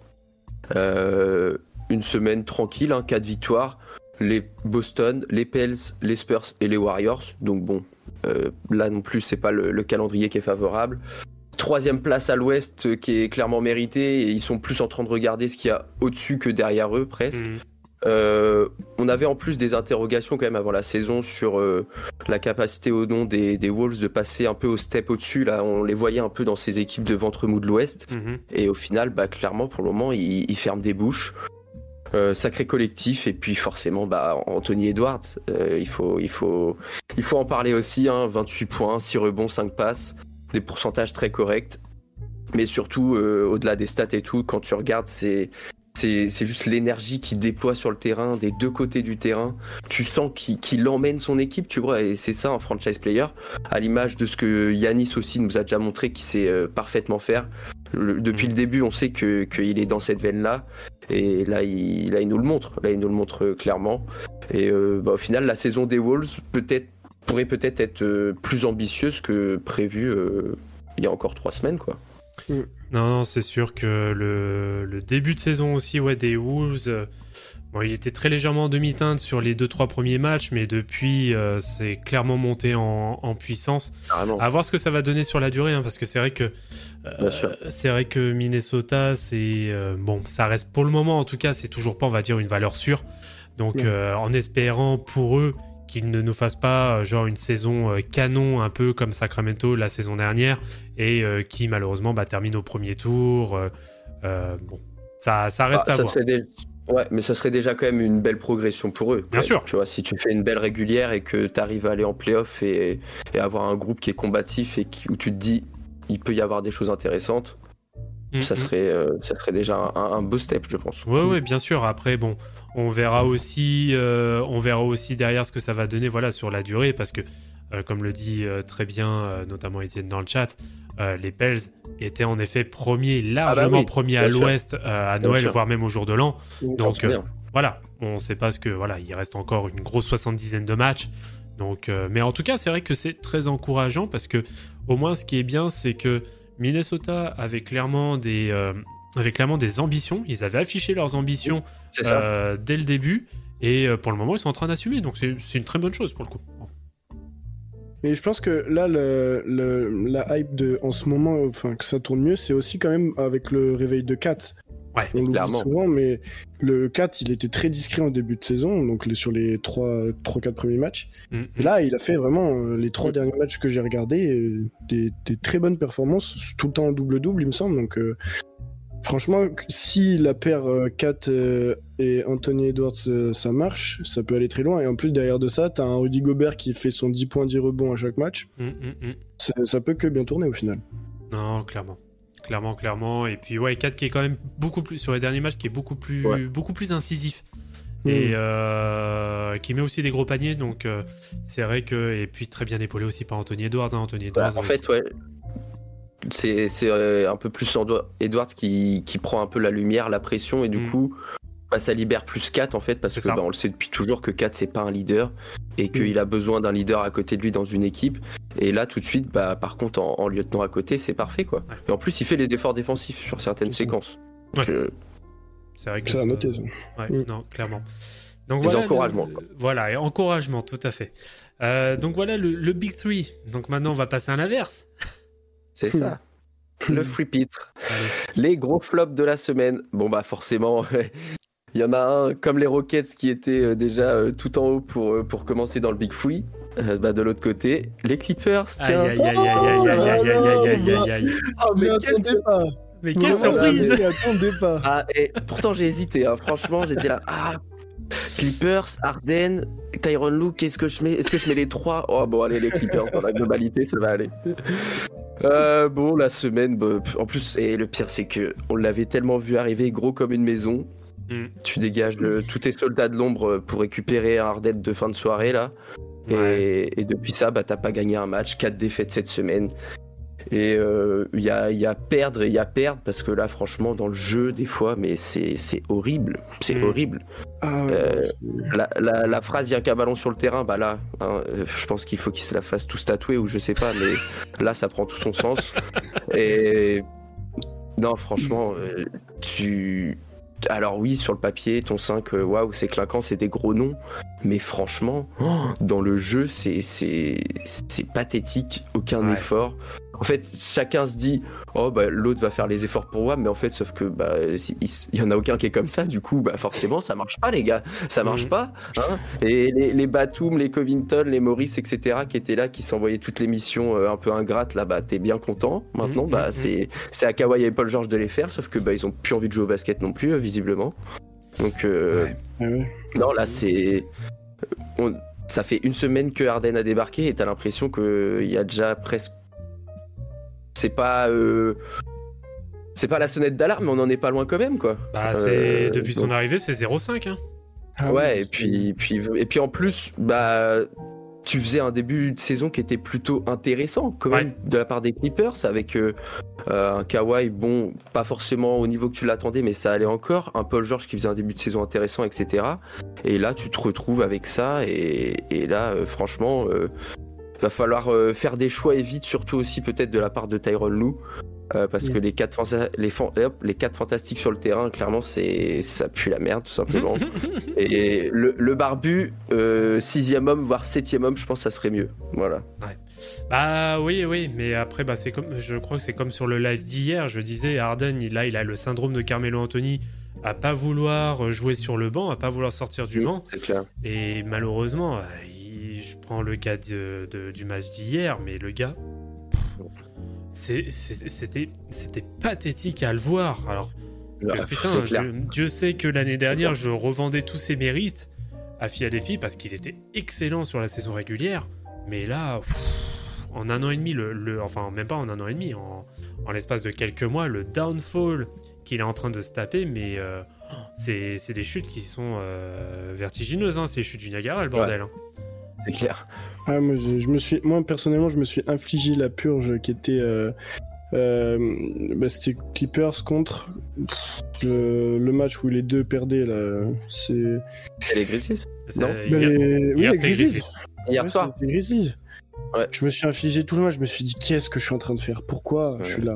Une semaine tranquille, hein, 4 victoires. Les Boston, les Pels, les Spurs et les Warriors. Donc bon, là non plus, c'est pas le, le calendrier qui est favorable. Troisième place à l'Ouest euh, qui est clairement méritée et ils sont plus en train de regarder ce qu'il y a au-dessus que derrière eux presque. Mhm. Euh, on avait en plus des interrogations quand même avant la saison sur euh, la capacité au nom des, des Wolves de passer un peu au step au-dessus. Là, on les voyait un peu dans ces équipes de ventre mou de l'Ouest. Mhm. Et au final, bah, clairement, pour le moment, ils, ils ferment des bouches. Euh, sacré collectif et puis forcément bah, Anthony Edwards euh, il, faut, il, faut, il faut en parler aussi hein, 28 points 6 rebonds 5 passes des pourcentages très corrects mais surtout euh, au-delà des stats et tout quand tu regardes c'est c'est c'est juste l'énergie qu'il déploie sur le terrain des deux côtés du terrain tu sens qu'il emmène son équipe tu vois et c'est ça un franchise player à l'image de ce que Yanis aussi nous a déjà montré qu'il sait euh, parfaitement faire Le- depuis Mhm. le début on sait que qu'il est dans cette veine là et là il, là, il nous le montre. Là, il nous le montre euh, clairement. Et euh, bah, au final, la saison des Wolves peut-être pourrait peut-être être euh, plus ambitieuse que prévu euh, il y a encore trois semaines, quoi. Non, non, c'est sûr que le, le début de saison aussi ouais, des Wolves, euh, bon, il était très légèrement en demi-teinte sur les 2-3 premiers matchs, mais depuis, euh, c'est clairement monté en, en puissance. Carrément. À voir ce que ça va donner sur la durée, hein, parce que c'est vrai que euh, c'est vrai que Minnesota, c'est euh, bon, ça reste pour le moment en tout cas, c'est toujours pas, on va dire, une valeur sûre. Donc, Ouais. euh, en espérant pour eux qu'ils ne nous fassent pas euh, genre une saison euh, canon un peu comme Sacramento la saison dernière et euh, qui malheureusement bah, termine au premier tour. euh, bon, ça, ça reste Bah, à ça voir. Ouais, mais ça serait déjà quand même une belle progression pour eux. Bien sûr. Tu vois, si tu fais une belle régulière et que tu arrives à aller en playoff et, et avoir un groupe qui est combatif et qui, où tu te dis il peut y avoir des choses intéressantes, Mm, ça, mm. serait, euh, ça serait déjà un, un beau step, je pense. Ouais, ouais, bien sûr. Après, bon, on verra aussi, euh, on verra aussi derrière ce que ça va donner, voilà, sur la durée, parce que, euh, comme le dit euh, très bien, notamment Étienne dans le chat, les Pels étaient en effet premiers, largement Ah bah oui, premiers à l'Ouest à Bien Noël, sûr. voire même au jour de l'an. On Donc. Voilà, on sait pas ce que, voilà, il reste encore une grosse soixante-dizaine de matchs. Donc, mais en tout cas, c'est vrai que c'est très encourageant parce que, au moins, ce qui est bien, c'est que Minnesota avait clairement des, avait clairement des ambitions. Ils avaient affiché leurs ambitions ça. euh, dès le début. Et euh, pour le moment, ils sont en train d'assumer. Donc c'est c'est une très bonne chose pour le coup. Mais je pense que là, le, le- la hype de, en ce moment, enfin, que ça tourne mieux, c'est aussi quand même avec le réveil de Kat. Ouais, On l'oublie souvent, mais le 4, il était très discret en début de saison, donc les- sur les 3-4 premiers matchs. Mm, Et là, il a fait vraiment euh, les trois Mm. derniers matchs que j'ai regardés, des, des très bonnes performances, tout le temps en double-double, il me semble. Donc, euh, franchement, si la paire euh, Kat euh, et Anthony Edwards, euh, ça marche, ça peut aller très loin. Et en plus, derrière de ça, t'as un Rudy Gobert qui fait son 10 points, 10 rebonds à chaque match. mm, mm, mm. Ça, ça peut que bien tourner au final. Non, clairement. Clairement, clairement. Et puis, ouais, 4 qui est quand même beaucoup plus, sur les derniers matchs, qui est beaucoup plus, Ouais. beaucoup plus incisif. Mm. Et euh, qui met aussi des gros paniers. Donc, euh, c'est vrai que. Et puis, très bien épaulé aussi par Anthony Edwards. hein, Anthony Bah, Edwards. en fait, ouais. C'est c'est, euh, un peu plus Edwards qui, qui prend un peu la lumière, la pression, et du Mm. coup, bah, ça libère plus 4 en fait, parce C'est que bah, on le sait depuis toujours que 4 c'est pas un leader, et qu'il a besoin d'un leader à côté de lui dans une équipe. Et là, tout de suite, bah, par contre, en, en lieutenant à côté, c'est parfait quoi. Ouais. Et en plus, il fait les efforts défensifs sur certaines C'est séquences. Ouais. euh, c'est vrai que Ça à noter. Ouais, Mm. non, clairement. Donc Des voilà, encouragements, le- voilà, et encouragement, tout à fait. Euh, donc voilà le, le Big Three. Donc maintenant, on va passer à l'inverse. c'est ça. Le free pitre. Les gros flops de la semaine. Bon bah forcément, il y en a un comme les Rockets qui étaient euh, déjà euh, tout en haut pour, euh, pour commencer dans le Big Free. Euh, bah, de l'autre côté, les Clippers, tiens. aïe, aïe, aïe, aïe, aïe, aïe, aïe, aïe, aïe, aïe, aïe. Oh, mais Mais quelle pas. Mais quelle surprise pas. Ah, et pourtant j'ai hésité, hein. franchement, j'étais là. Ah, Clippers, Arden, Tyron Lou, qu'est-ce que je mets Est-ce que je mets les trois Oh bon, allez, les Clippers, dans la globalité, ça va aller. Euh, bon, la semaine, bah, en plus, et le pire, c'est que on l'avait tellement vu arriver gros comme une maison. Mm. Tu dégages le- tous tes soldats de l'ombre pour récupérer un Arden de fin de soirée, là. Et depuis ça, bah, t'as pas gagné un match, 4 défaites cette semaine. Et euh, il y, a, y a perdre et il y a perdre, parce que là, franchement, dans le jeu, des fois, mais c'est c'est horrible. C'est Mm. horrible. Ah, ouais, Euh, La, la, la phrase, il y a qu'un ballon sur le terrain, bah là, hein, euh, je pense qu'il faut qu'ils se la fassent tous tatouer ou je sais pas, mais là, ça prend tout son sens. Et non, franchement, euh, tu. Alors oui, sur le papier, ton 5, euh, waouh, c'est clinquant, c'est des gros noms. Mais franchement, oh, dans le jeu, c'est c'est c'est pathétique, aucun Ouais. effort. En fait, chacun se dit, oh bah l'autre va faire les efforts pour moi, mais en fait, sauf que bah il, y en a aucun qui est comme ça. Du coup, bah forcément, ça marche pas, les gars, ça marche Mhm. pas. hein. Et les, les Batum, les Covington, les Maurice, etc., qui étaient là, qui s'envoyaient toutes les missions euh, un peu ingrates, là, bah t'es bien content. Maintenant, Mhm, bah mhm. c'est c'est à Kawhi et Paul George de les faire, sauf que bah ils ont plus envie de jouer au basket non plus, euh, visiblement. Donc euh, Ouais. Ouais. non, là, c'est. on- Ça fait une semaine que Harden a débarqué et t'as l'impression qu'il y a déjà presque. C'est pas. euh, C'est pas la sonnette d'alarme, mais on en est pas loin quand même, quoi. Bah, c'est Euh, depuis son arrivée, c'est 0,5. Hein. Ah ouais, et puis, puis, et puis en plus, bah. Tu faisais un début de saison qui était plutôt intéressant, quand même, de la part des Clippers, avec euh, euh, un Kawhi, bon, pas forcément au niveau que tu l'attendais, mais ça allait encore. Un Paul George qui faisait un début de saison intéressant, etc. Et là, tu te retrouves avec ça, et, et là, euh, franchement, euh, va falloir euh, faire des choix et vite, surtout aussi peut-être de la part de Tyron Lou. euh, parce que les quatre, fanta- les, fan- hop, les quatre fantastiques sur le terrain, clairement, c'est ça pue la merde, tout simplement. Et le, le barbu, euh, sixième homme, voire septième homme, je pense que ça serait mieux. Voilà. Bah oui, oui, mais après, bah, c'est comme, je crois que c'est comme sur le live d'hier, je disais, Harden, il, là, il a le syndrome de Carmelo Anthony, à pas vouloir jouer sur le banc, à pas vouloir sortir du Oui, banc, C'est clair. et malheureusement, il- je prends le cas de- de- du match d'hier, mais le gars, c'était pathétique à le voir. Alors, Ah, putain, Dieu sait que l'année dernière, je revendais tous ses mérites à Philadelphie parce qu'il était excellent sur la saison régulière. Mais là, pff, en un an et demi, le, le- enfin, même pas en un an et demi, en, en l'espace de quelques mois, le downfall qu'il est en train de se taper, mais euh, c'est c'est des chutes qui sont euh, vertigineuses. Hein, c'est les chutes du Niagara, le bordel. hein. C'est clair. Ah, moi, je, je me suis, moi, personnellement, je me suis infligé la purge qui était. euh, euh, bah, C'était Clippers contre pff, le, le match où les deux perdaient. là. C'est. Et les Grizzlies? Non. Bah, a- les... oui, hier, les Grizzlies. Grizzlies. Hier Ouais, soir c'était les Grizzlies. Ouais. Je me suis infligé tout le match. Je me suis dit, qu'est-ce que je suis en train de faire? Pourquoi Ouais. je suis là?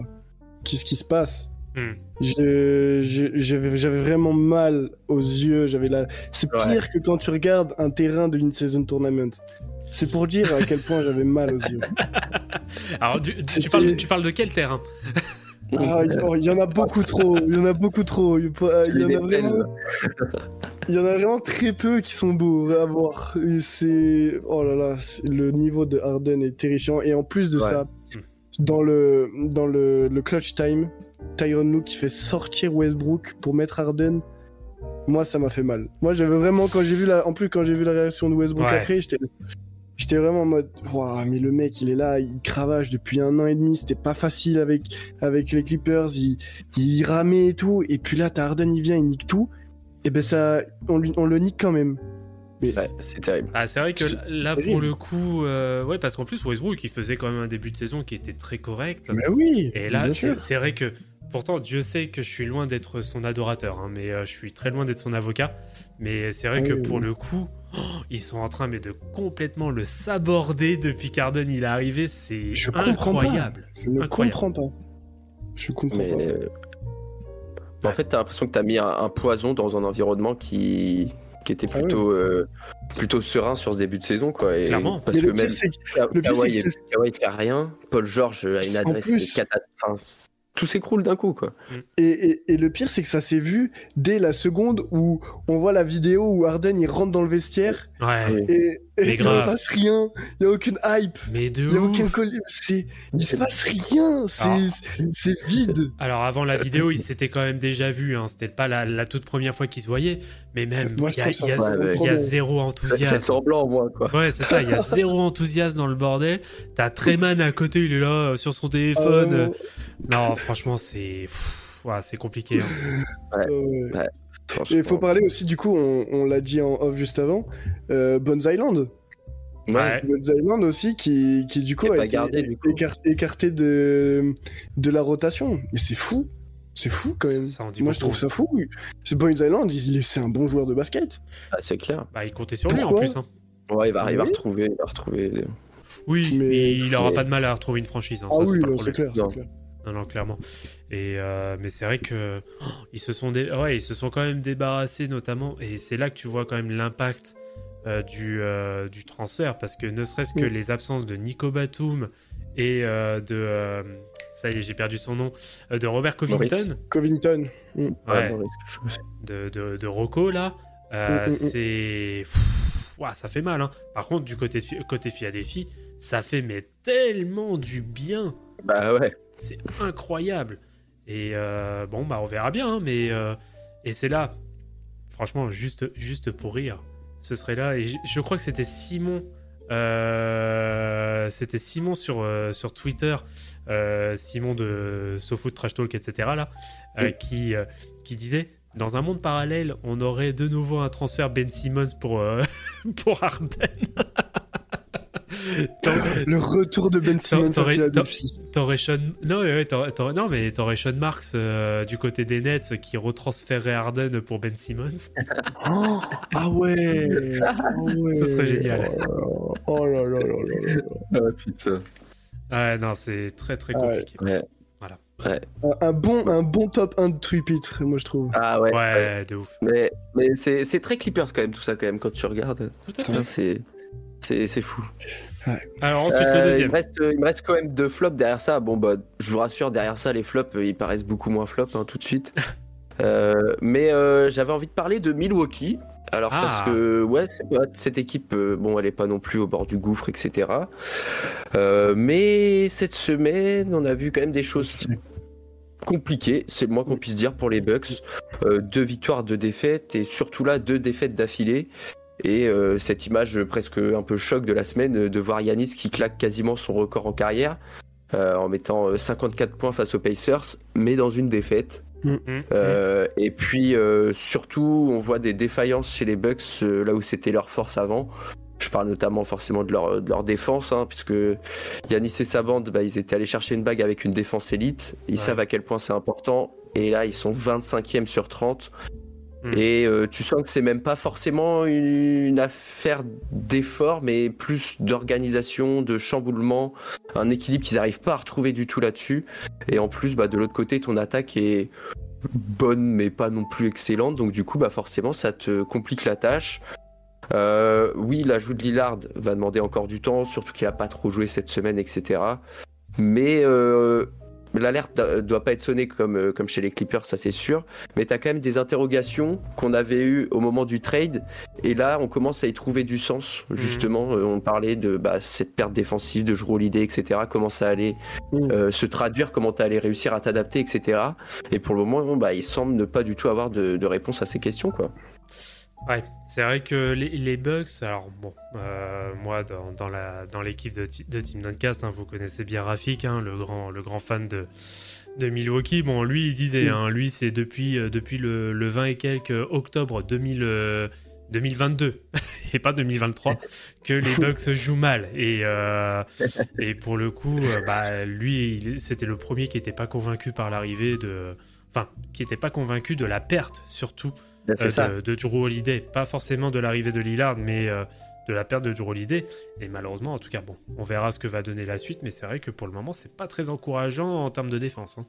Qu'est-ce qui se passe? Hmm. Je- je- J'avais vraiment mal aux yeux. J'avais la. C'est Ouais. pire que quand tu regardes un terrain de in-season tournament. C'est pour dire à quel point j'avais mal aux yeux. Alors, tu, parles, tu parles de quel terrain? Ah, il oh, y en a beaucoup trop. Il y en a beaucoup trop. Il euh, y en a vraiment. Il y en a vraiment très peu qui sont beaux à voir. C'est oh là là, le niveau de Harden est terrifiant. Et en plus de Ouais. ça, dans le dans le, le clutch time, Tyron Lue qui fait sortir Westbrook pour mettre Harden. Moi, ça m'a fait mal. Moi, j'avais vraiment quand j'ai vu la, en plus quand j'ai vu la réaction de Westbrook Ouais. après, j'étais J'étais vraiment en mode, Ouah, mais le mec, il est là, il cravache depuis un an et demi, c'était pas facile avec, avec les Clippers, il, il ramait et tout, et puis là, t'as Harden, il vient, il nique tout, et ben ça, on, lui- on le nique quand même. Ouais, c'est terrible. Ah, c'est vrai que C'est- là, pour le coup, euh, ouais, parce qu'en plus, Westbrook, il faisait quand même un début de saison qui était très correct. Mais oui, Et là, bien c'est sûr. c'est vrai que, pourtant, Dieu sait que je suis loin d'être son adorateur, hein, mais euh, je suis très loin d'être son avocat. Mais c'est vrai que oui, pour le coup, oh, ils sont en train mais de complètement le saborder depuis qu'Arden il est arrivé. C'est Je comprends pas. incroyable. Je ne incroyable. comprends pas. Je comprends Mais pas. euh, en fait, t'as l'impression que t'as mis un, un poison dans un environnement qui, qui était Ah ouais. euh, plutôt serein sur ce début de saison. Quoi. Et- Clairement. Parce Et que même Kawhi, fait rien, Paul George a une adresse plus- catastrophique. Tout s'écroule d'un coup. Quoi. Et, et- et le pire, c'est que ça s'est vu dès la seconde où on voit la vidéo où Harden il rentre dans le vestiaire Ouais. Oui. et, Et Mais il se passe rien. Il n'y a aucune hype. Mais de Il n'y a ouf. aucun collier. C'est... Il se passe rien. C'est, Ah. c'est vide. Alors avant la vidéo, ils s'étaient quand même déjà vus. Hein. C'était pas la, la toute première fois qu'ils se voyaient, mais même Moi, il y a, il y il y zéro enthousiasme. semblant, au moins, quoi. Ouais, c'est ça. Il y a zéro enthousiasme dans le bordel. T'as Treman à côté, il est là euh, sur son téléphone. Euh, Non, franchement, c'est ouais, c'est compliqué. hein. Ouais. Et il faut parler aussi, du coup, on, on l'a dit en off juste avant, euh, Bones Island. Ouais. Bones Island aussi, qui, qui du coup a été gardé, du coup. écar- écarté de, de la rotation. Mais c'est fou. C'est fou quand même. Ça Moi, je trouve ça fou. C'est Bones Island, c'est un bon joueur de basket. Ah, c'est clair. Bah, il comptait sur lui en plus. hein. Ouais, il va, il va retrouver. Il va retrouver... Oui, Mais- mais il aura mais- pas de mal à retrouver une franchise. hein, ah ça, oui, c'est clair, Non. Non, clairement. Et euh, mais c'est vrai que oh, ils se sont dé- ouais, ils se sont quand même débarrassés notamment. Et c'est là que tu vois quand même l'impact euh, du euh, du transfert parce que ne serait-ce que les absences de Nico Batum et de ça y est, j'ai perdu son nom de Robert Covington, Maurice. Covington. Mm. ouais, chose. de, de, de Rocco là, Mm, mm, c'est ouah, ça fait mal. Hein. Par contre, du côté côté Philadelphie, ça fait mais tellement du bien. Bah ouais. C'est incroyable. Et euh, bon, bah on verra bien, hein, mais euh, et c'est là, franchement, juste, juste pour rire, ce serait là. Et je, je crois que c'était Simon, euh, c'était Simon sur sur Twitter, Simon de SoFoot Trash Talk, etc. là, Oui. qui qui disait. Dans un monde parallèle, on aurait de nouveau un transfert Ben Simmons pour, pour Harden. Le retour de Ben Simmons à t'aurais- Philadelphie. T'aurais Sean... Non, ouais, non, mais t'aurais Sean Marks euh, du côté des Nets qui retransférerait Harden pour Ben Simmons. Oh, ah ouais. ouais. Ce serait génial. Oh, oh là là là là là. Ah putain. Ouais, non, c'est très très Ah ouais. compliqué. Ouais. Voilà. Ouais. Un, bon, un bon top 1 de Tripit, moi je trouve. Ah ouais. Ouais, ouais. de ouf. Mais, mais c'est c'est très Clippers quand même, tout ça, quand même, quand tu regardes. Tout à fait. C'est c'est- Alors ensuite, Euh, le il, deuxième. me reste, il me reste quand même deux flops derrière ça. Bon, bah, je vous rassure, derrière ça, les flops, euh, ils paraissent beaucoup moins flops hein, tout de suite. Euh, mais euh, j'avais envie de parler de Milwaukee. Alors, Ah. parce que, ouais, cette équipe, euh, bon, elle est pas non plus au bord du gouffre, etc. Euh, mais cette semaine, on a vu quand même des choses compliquées, c'est le moins qu'on puisse dire pour les Bucks. Euh, deux victoires, deux défaites, et surtout là, deux défaites d'affilée. Et euh, cette image presque un peu choc de la semaine euh, de voir Yanis qui claque quasiment son record en carrière euh, en mettant euh, 54 points face aux Pacers, mais dans une défaite. Hum, Euh, et puis euh, surtout, on voit des défaillances chez les Bucks euh, là où c'était leur force avant. Je parle notamment forcément de leur, de leur défense, hein, puisque Yanis et sa bande, bah, ils étaient allés chercher une bague avec une défense élite. Ils Ouais. savent à quel point c'est important. Et là, ils sont 25e sur 30. Mm. Et euh, tu sens que c'est même pas forcément une affaire d'effort, mais plus d'organisation, de chamboulement, un équilibre qu'ils n'arrivent pas à retrouver du tout là-dessus. Et en plus, bah, de l'autre côté, ton attaque est bonne, mais pas non plus excellente. Donc du coup, bah, forcément, ça te complique la tâche. Euh, oui, l'ajout de Lillard va demander encore du temps, surtout qu'il a pas trop joué cette semaine, etc. Mais euh, l'alerte ne doit pas être sonnée comme, euh, comme chez les Clippers, ça c'est sûr. Mais tu as quand même des interrogations qu'on avait eues au moment du trade. Et là, on commence à y trouver du sens. Justement, Euh, on parlait de bah, cette perte défensive, de jouer l'idée, etc. Comment ça allait Mm. euh, se traduire, comment tu allais réussir à t'adapter, etc. Et pour le moment, bah, il semble ne pas du tout avoir de, de réponse à ces questions. Quoi. Ouais, c'est vrai que les, les Bucks, alors bon, euh, moi dans, dans la dans l'équipe de, Team Duncast, hein, vous connaissez bien Rafik, hein, le grand le grand fan de de Milwaukee. Bon, lui il disait, Oui. hein, lui c'est depuis euh, depuis le, le 20 et quelques octobre 2000, euh, 2022 et pas 2023 que les Bucks jouent mal et et pour le coup, bah lui c'était le premier qui était pas convaincu par l'arrivée de, enfin qui était pas convaincu de la perte surtout C'est euh, ça. de, de Drew Holiday. Pas forcément de l'arrivée de Lillard, mais euh, de la perte de Drew Holiday. Et malheureusement, en tout cas, bon, on verra ce que va donner la suite, mais c'est vrai que pour le moment, c'est pas très encourageant en termes de défense. hein.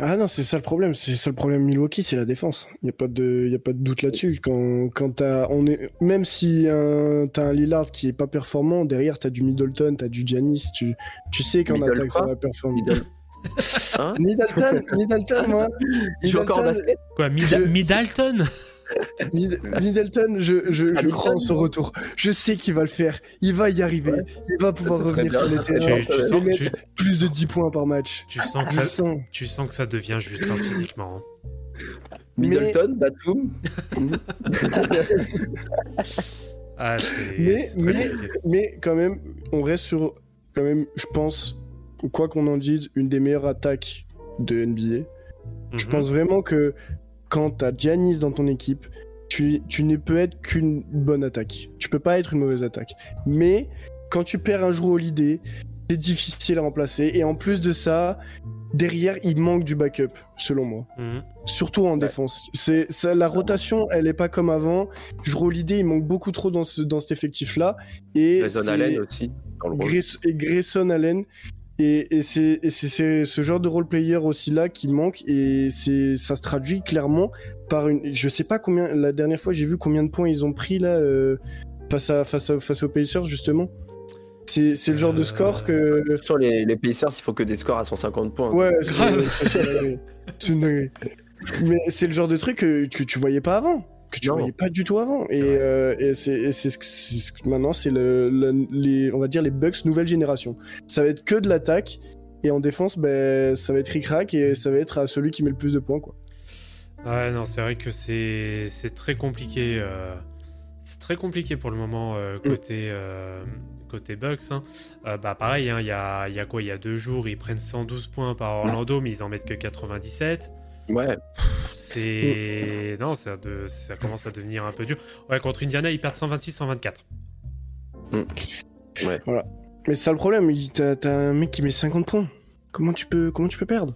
Ah non, c'est ça le problème. C'est ça le problème Milwaukee, c'est la défense. Il y a pas de, y a pas de doute là-dessus. Quand, quand t'as, on est, même si un, t'as un Lillard qui est pas performant, derrière t'as du Middleton, t'as du Giannis, tu, tu sais qu'en attaque ça va performer. Middle. Hein Middleton, Middleton, moi. Il joue encore au Middleton, basket Quoi, Mid- Je- Middleton Mid- Middleton, je, je, je crois en Middleton son retour. Je sais qu'il va le faire. Il va y arriver. Ouais. Il va pouvoir Ça revenir sur les terrains. Tu, tu et sens, mettre tu, plus de 10 points par match. tu sens que ça, sens. tu sens que ça devient juste hein, physiquement. hein. Middleton, Batum. Ah, Mais- mais-. Mais quand même, on reste sur, quand même, je pense, quoi qu'on en dise, une des meilleures attaques de NBA. Je Mhm. pense vraiment que quand t'as Giannis dans ton équipe, tu, tu ne peux être qu'une bonne attaque. Tu peux pas être une mauvaise attaque. Mais quand tu perds un jour au Lidé, c'est difficile à remplacer. Et en plus de ça, derrière, il manque du backup, selon moi. Mhm. Surtout en défense. C'est la rotation, elle est pas comme avant. Jrue Holiday, il manque beaucoup trop dans, ce, dans cet effectif-là. Et Grayson Allen aussi. Dans le rôle. Grace- et Grayson Allen. Et, et c'est et c'est- c'est ce genre de role player aussi là qui manque et c'est ça se traduit clairement par une je sais pas combien la dernière fois j'ai vu combien de points ils ont pris là euh, face à face à, face aux Pacers justement c'est c'est le genre de Euh, score que Sur les, les Pacers, il faut que des scores à 150 points. ouais c'est- Grave. une mais c'est le genre de truc que, que tu voyais pas avant que tu Non. voyais pas du tout avant et, euh, et c'est ce que- maintenant c'est le, le- les on va dire les Bucks nouvelle génération ça va être que de l'attaque et en défense ben ça va être ric-rac et ça va être à celui qui met le plus de points quoi Ouais, non, c'est vrai que c'est c'est très compliqué. euh, C'est très compliqué pour le moment euh, côté, euh, côté Bucks. hein. Euh, bah pareil, hein, il y, a, il y a quoi? Il y a deux jours, ils prennent 112 points par Orlando, mais ils en mettent que 97. Ouais. C'est non, ça, de... ça commence à devenir un peu dur. Ouais, contre Indiana, ils perdent 126-124. mais c'est ça le problème t'as t'as un mec qui met 50 points comment tu peux comment tu peux perdre?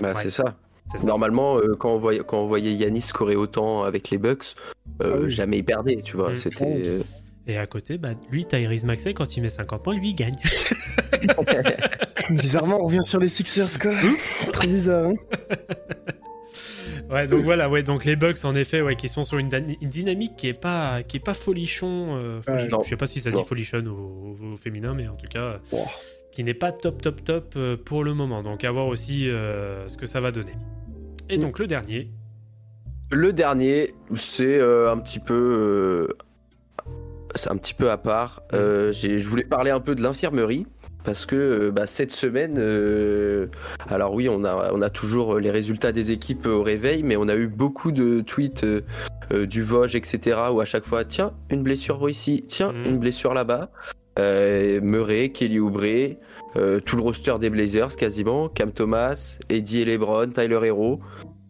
Bah, Ouais. c'est ça. C'est ça. Normalement, euh, quand, on voyait, quand on voyait Yanis scorer autant avec les Bucks, euh, Ah oui. jamais il perdait, tu vois. Mm. C'était. euh, Et à côté, bah, lui, Tyrese Maxey, quand il met 50 points, lui, il gagne. bizarrement on revient sur les Sixers quoi c'est trop bizarre hein Ouais, donc voilà, ouais, donc les Bucks en effet, ouais, qui sont sur une, dynamique qui est pas, qui est pas folichon. euh, foli- Ouais, non. je sais pas si ça se dit folichon au, féminin, mais en tout cas, qui n'est pas top, top, top euh, pour le moment. Donc à voir aussi euh, ce que ça va donner. Et Mm. donc le dernier, Le dernier, c'est euh, un petit peu. C'est un petit peu à part. J'ai- je voulais parler un peu de l'infirmerie. Parce que euh, bah, cette semaine, euh, alors oui, on a, on a toujours les résultats des équipes au réveil, mais on a eu beaucoup de tweets euh, du Vosges, etc., où à chaque fois, tiens, une blessure ici, tiens, Mhm. une blessure là-bas. Euh, Murray, Kelly Oubre, tout le roster des Blazers quasiment, Cam Thomas, Eddie et LeBron, Tyler Hero.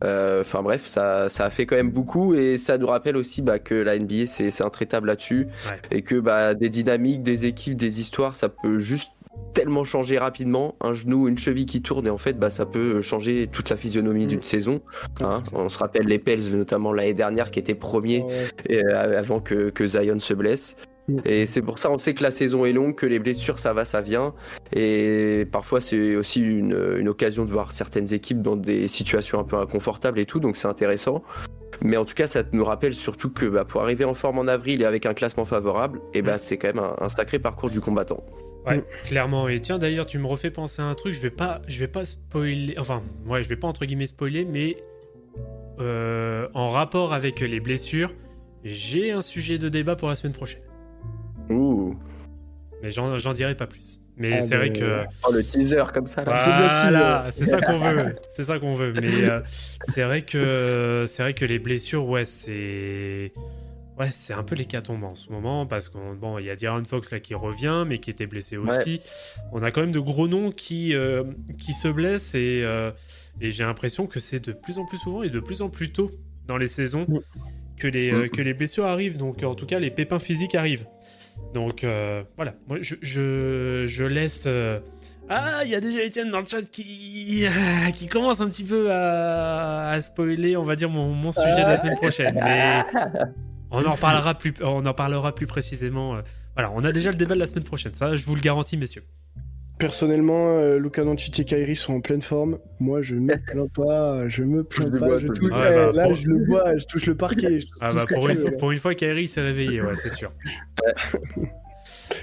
Enfin bref, ça, ça a fait quand même beaucoup et ça nous rappelle aussi bah, que la NBA c'est c'est intraitable là-dessus Ouais. et que bah, des dynamiques, des équipes, des histoires, ça peut juste tellement changer rapidement. Un genou, une cheville qui tourne et en fait bah, ça peut changer toute la physionomie Mm. d'une saison. hein. On se rappelle les Pels notamment l'année dernière qui étaient premiers Ouais. euh, avant que, que Zion se blesse. Mm. Et c'est pour ça on sait que la saison est longue, que les blessures ça va, ça vient. Et parfois c'est aussi une, une occasion de voir certaines équipes dans des situations un peu inconfortables et tout, donc c'est intéressant. Mais en tout cas ça nous rappelle surtout que bah, pour arriver en forme en avril et avec un classement favorable, et bah, Mm. c'est quand même un, un sacré parcours du combattant. Ouais, Mm. clairement. Et tiens, d'ailleurs, tu me refais penser à un truc. Je vais pas, je vais pas spoiler. Enfin, ouais, je vais pas entre guillemets spoiler, mais euh, en rapport avec les blessures, j'ai un sujet de débat pour la semaine prochaine. Ouh, Mais j'en j'en dirai pas plus. Mais Ah, c'est vrai que oh, le teaser comme ça Voilà, c'est ça qu'on veut, c'est ça qu'on veut. Mais euh, c'est vrai que c'est vrai que les blessures, ouais, c'est ouais, c'est un peu l'hécatombe en ce moment parce qu'on bon, il y a D'Aaron Fox là qui revient, mais qui était blessé aussi. On a quand même de gros noms qui euh, qui se blessent et euh, et j'ai l'impression que c'est de plus en plus souvent et de plus en plus tôt dans les saisons Mm. que les euh, Mm. que les blessures arrivent. Donc en tout cas, les pépins physiques arrivent. Donc voilà, moi je, je, je laisse. Ah, il y a déjà Étienne dans le chat qui, qui commence un petit peu à, à spoiler, on va dire, mon, mon sujet de la semaine prochaine. Mais on en reparlera plus, on en parlera plus précisément. euh. Voilà, on a déjà le débat de la semaine prochaine, ça je vous le garantis, messieurs. Personnellement, euh, Luka Doncic et Kyrie sont en pleine forme. Moi, je me plains pas, je me plains pas. bois, je touche ouais, Ouais, bah, là, pour- je le vois, je touche le parquet. je touche Ah bah, pour, une, pour une fois, Kairi s'est réveillé, ouais, c'est sûr.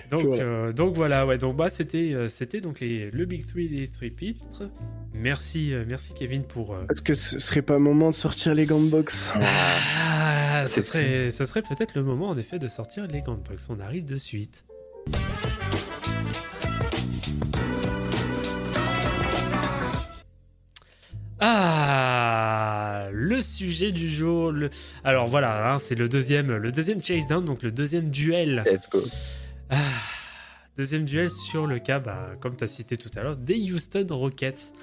Donc, Voilà. euh, donc voilà, ouais. Donc bah c'était, euh, c'était donc les, le Big Three des three titres. Merci, euh, merci Kevin pour. euh, Est-ce que ce serait pas le moment de sortir les gants de boxe? Ah, ce serait, ce serait peut-être le moment en effet de sortir les gants de boxe. On arrive de suite. Ah, le sujet du jour. le- Alors voilà, hein, c'est le deuxième, le deuxième chase down, donc le deuxième duel. Let's go. Ah, deuxième duel sur le cas, bah, comme tu as cité tout à l'heure, des Houston Rockets.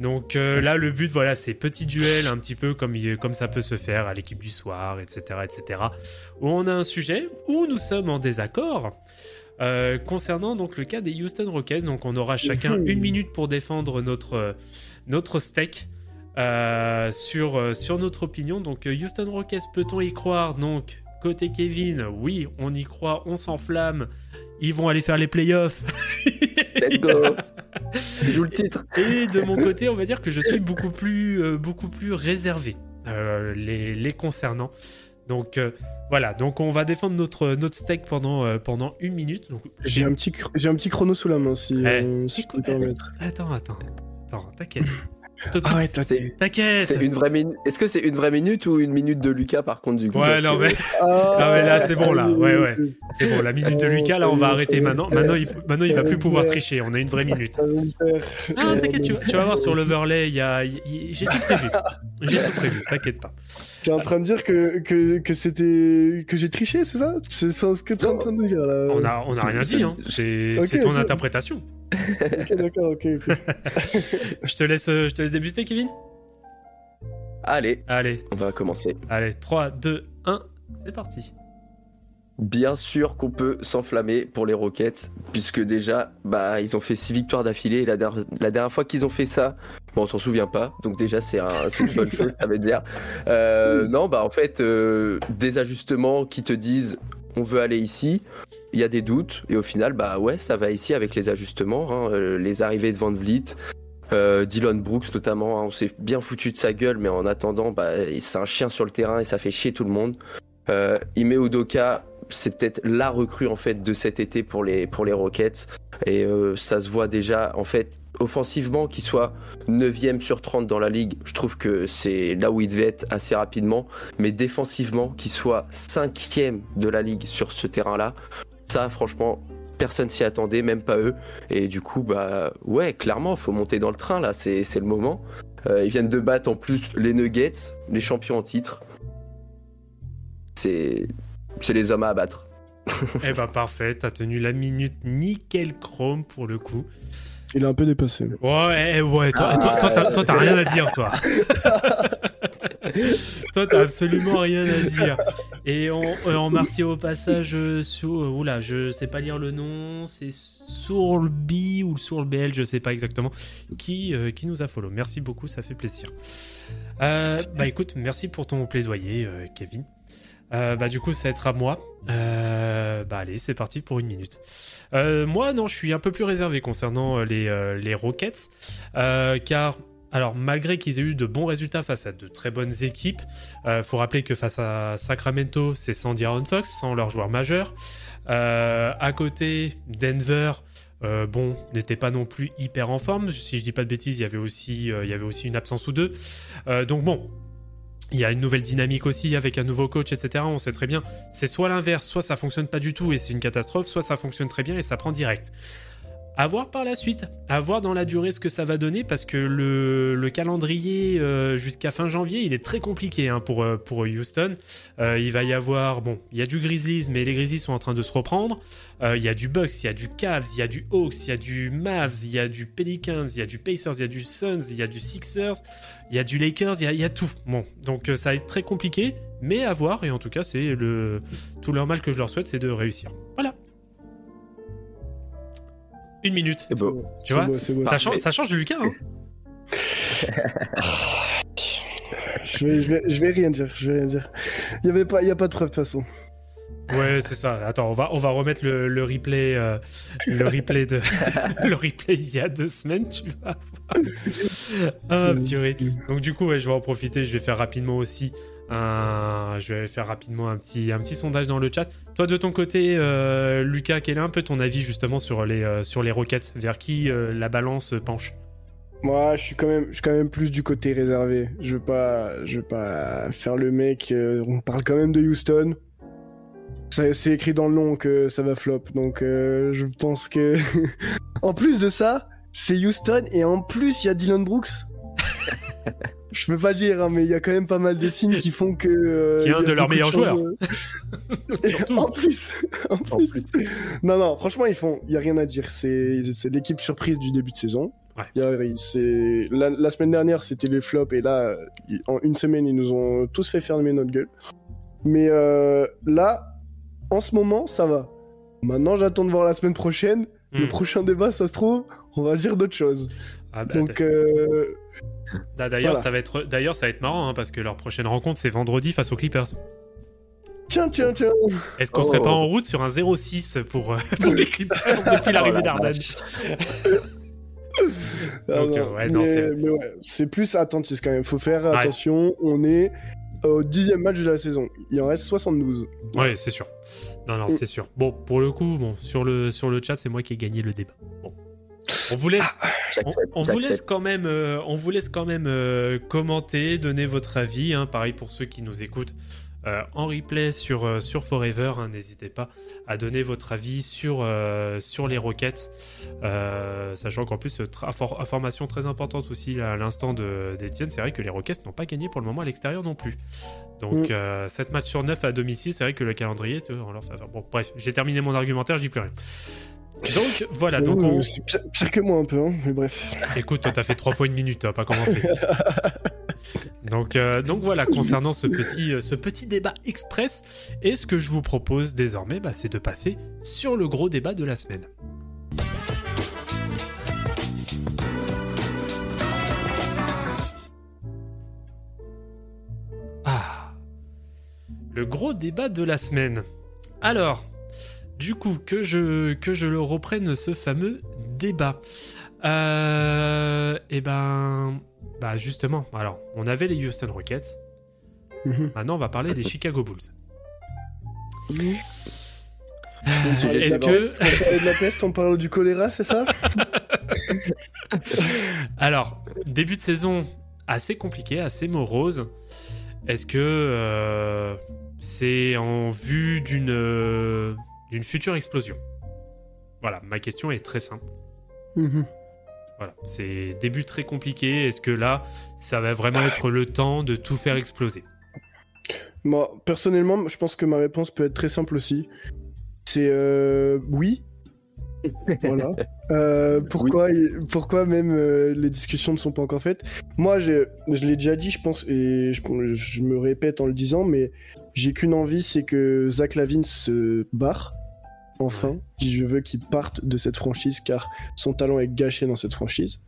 Donc euh, là, le but, voilà, c'est petit duel, un petit peu comme, comme ça peut se faire à l'équipe du soir, etc., etc. Où on a un sujet où nous sommes en désaccord. euh, concernant donc le cas des Houston Rockets, donc on aura chacun Mhm. une minute pour défendre notre, notre steak euh, sur, euh, sur notre opinion. Donc Houston Rockets, peut-on y croire? Donc côté Kevin, oui, on y croit, on s'enflamme. Ils vont aller faire les playoffs. Let's go. Joue le titre. Et de mon côté, on va dire que je suis beaucoup plus, euh, beaucoup plus réservé euh, les, les concernant. Donc euh, voilà, donc on va défendre notre, notre steak pendant, euh, pendant une minute. J'ai un, petit, un petit chrono sous la main, si, Eh, euh, si je peux me écoute, permettre. Attends, attends, attends, t'inquiète. Ah ouais, T'inquiète. C'est une vraie minute. Est-ce que c'est une vraie minute ou une minute de Lucas par contre du coup? Ouais, non, mais Ah, Non, mais là, c'est bon, là. Ouais, ouais. c'est bon, la minute de Oh, Lucas, là, on va arrêter maintenant. Maintenant, il, maintenant, il va plus pouvoir tricher. On a une vraie minute. Non, t'inquiète, tu, vas- tu vas voir sur l'overlay, il y a, j'ai tout prévu. J'ai tout prévu, t'inquiète pas. T'es en train de dire que, que, que c'était. que j'ai triché, c'est ça? C'est ce que t'es en train de dire là. On a, on a rien dit, hein. C'est Ok, c'est ton interprétation. Ok, d'accord, ok. ok. Je te laisse, euh, je te laisse débuter, Kevin Allez, Allez, on va commencer. allez, 3, 2, 1, c'est parti. Bien sûr qu'on peut s'enflammer pour les Rockets, puisque déjà, bah, ils ont fait six victoires d'affilée. et La, der- la dernière fois qu'ils ont fait ça, bon, on s'en souvient pas. Donc déjà, c'est un- c'est une bonne chose, ça veut dire. Euh, non, bah en fait, euh, des ajustements qui te disent, on veut aller ici. Il y a des doutes et au final, bah ouais, ça va ici avec les ajustements, hein, euh, les arrivées de Van Vliet. euh, Dylan Brooks notamment, hein, on s'est bien foutu de sa gueule, mais en attendant, bah, c'est un chien sur le terrain et ça fait chier tout le monde. Euh, Ime Udoka, c'est peut-être la recrue en fait de cet été pour les, Rockets. Et euh, ça se voit déjà en fait offensivement qu'il soit 9ème sur 30 dans la ligue. Je trouve que c'est là où il devait être assez rapidement. Mais défensivement, qu'il soit 5ème de la ligue sur ce terrain-là, ça franchement, personne s'y attendait, même pas eux. Et du coup, bah ouais, clairement, faut monter dans le train là, c'est c'est le moment. Euh, ils viennent de battre en plus les Nuggets, les champions en titre. C'est c'est les hommes à abattre. Eh bah, parfait, t'as tenu la minute nickel chrome pour le coup. Il est un peu dépassé. Ouais, eh, ouais, toi, toi, toi, t'as- toi, t'as rien à dire, toi. toi, t'as absolument rien à dire. Et on, euh, on remercie au passage euh, sur. euh, oula, je sais pas lire le nom, c'est Sourlby ou Sourlbl, je sais pas exactement, qui, euh, qui nous a follow. Merci beaucoup, ça fait plaisir. Euh, bah écoute, merci pour ton plaidoyer, euh, Kevin. Euh, bah du coup, ça va être à moi. Euh, bah allez, c'est parti pour une minute. Euh, moi, non, je suis un peu plus réservé concernant les, les Rockets, car alors malgré qu'ils aient eu de bons résultats face à de très bonnes équipes, euh, faut rappeler que face à Sacramento, c'est sans Aaron Fox, sans leur joueur majeur. À côté, Denver. bon, n'était pas non plus hyper en forme. Si je dis pas de bêtises, il y avait aussi, il y avait aussi une absence ou deux. Donc bon, il y a une nouvelle dynamique aussi avec un nouveau coach, etc. On sait très bien. C'est soit l'inverse, soit ça fonctionne pas du tout et c'est une catastrophe, soit ça fonctionne très bien et ça prend direct. À voir par la suite, à voir dans la durée ce que ça va donner parce que le, le calendrier euh, jusqu'à fin janvier il est très compliqué hein, pour, euh, Houston. Euh, il va y avoir, bon, il y a du Grizzlies mais les Grizzlies sont en train de se reprendre. Euh, il y a du Bucks, il y a du Cavs, il y a du Hawks, il y a du Mavs, il y a du Pelicans, il y a du Pacers, il y a du Suns, il y a du Sixers, il y a du Lakers, il y a, tout. Bon, donc euh, ça va être très compliqué, mais à voir. Et en tout cas, c'est le tout leur mal que je leur souhaite, c'est de réussir. Voilà. Une minute. C'est beau. Tu vois beau, c'est beau. Ça change, ça change de Lucas, hein Je vais, je, vais, je vais rien dire, je vais rien dire. Il y avait pas, il y a pas de preuve de toute façon. Ouais, c'est ça. Attends, on va, on va remettre le, le replay, euh, le replay de, le replay il y a deux semaines, tu vas voir. Ah, purée. Donc du coup, ouais, je vais en profiter. Je vais faire rapidement aussi un- je vais faire rapidement un petit, un petit sondage dans le chat. Toi, de ton côté, euh, Lucas, quel est un peu ton avis justement sur les, euh, sur les Rockets Vers qui euh, la balance penche? Moi, je suis quand même, je suis quand même plus du côté réservé. Je veux pas, je veux pas faire le mec. euh, on parle quand même de Houston. Ça- C'est écrit dans le nom que ça va flop, donc euh, je pense que. en plus de ça, c'est Houston et en plus il y a Dylan Brooks. je peux pas le dire, hein, mais il y a quand même pas mal de signes qui font que. euh, Qui est un il y a de leurs meilleurs joueurs. Surtout. en plus, en En plus. plus. Non, non, franchement, ils font. Il y a rien à dire. C'est l'équipe surprise du début de saison. Ouais. A- la, la semaine dernière, c'était les flops, et là, en une semaine, ils nous ont tous fait fermer notre gueule. Mais euh, là, en ce moment, ça va. Maintenant, j'attends de voir la semaine prochaine. Le Hmm. prochain débat, ça se trouve, on va dire d'autres choses. Ah bah, Donc, euh, D'ailleurs, voilà. ça va être, d'ailleurs, ça va être marrant hein, parce que leur prochaine rencontre, c'est vendredi face aux Clippers. tiens, tiens, tiens. Est-ce qu'on Oh. serait pas en route sur un 0-6 pour, euh, pour les Clippers depuis l'arrivée Oh la d'Arden Donc, non, euh, ouais, non, mais- c'est- ouais, plus attentif quand même. Faut faire Ouais. attention. On est au dixième match de la saison. Il en reste 72. Oui, c'est sûr. Non, non, Mm. c'est sûr. Bon, pour le coup, bon, sur le, sur le chat, c'est moi qui ai gagné le débat. Bon. On vous laisse, on, J'accepte. on vous j'accepte. laisse quand même, euh, on vous laisse quand même euh, commenter, donner votre avis. hein. pareil pour ceux qui nous écoutent euh, en replay sur, euh, sur Forever. hein. N'hésitez pas à donner votre avis sur, sur les Rockets. Euh, sachant qu'en plus, information très importante aussi à l'instant de- d'Etienne, c'est vrai que les Rockets n'ont pas gagné pour le moment à l'extérieur non plus. Donc, Mm. euh, 7 matchs sur 9 à domicile, c'est vrai que le calendrier, tu vois, en leur faveur. Bon, bref, j'ai terminé mon argumentaire, je dis plus rien. Donc voilà, donc J'avoue, on... C'est pire, pire que moi un peu, hein, mais bref. Écoute, toi, t'as fait trois fois une minute, t'as pas commencé. donc, euh, donc voilà, concernant ce petit, euh, ce petit débat express, et ce que je vous propose désormais, bah, c'est de passer sur le gros débat de la semaine. Ah, le gros débat de la semaine. Alors, du coup, que je, que je le reprenne ce fameux débat. Euh, et ben, bah justement, alors, on avait les Houston Rockets. Mhm. Maintenant, on va parler des Chicago Bulls. sujet Est-ce que, On parle de la peste, on parle du choléra, c'est ça? Alors, début de saison assez compliqué, assez morose. Est-ce que euh, c'est en vue d'une euh, d'une future explosion Voilà, ma question est très simple. Mhm. Voilà, c'est début très compliqué. Est-ce que là, ça va vraiment être le temps de tout faire exploser? Moi, personnellement, je pense que ma réponse peut être très simple aussi. C'est euh, oui. voilà. Euh, pourquoi, pourquoi même euh, les discussions ne sont pas encore faites? Moi, je, je l'ai déjà dit, je pense, et je, je me répète en le disant, mais j'ai qu'une envie, c'est que Zach Lavine se barre. Enfin, je veux qu'il parte de cette franchise car son talent est gâché dans cette franchise.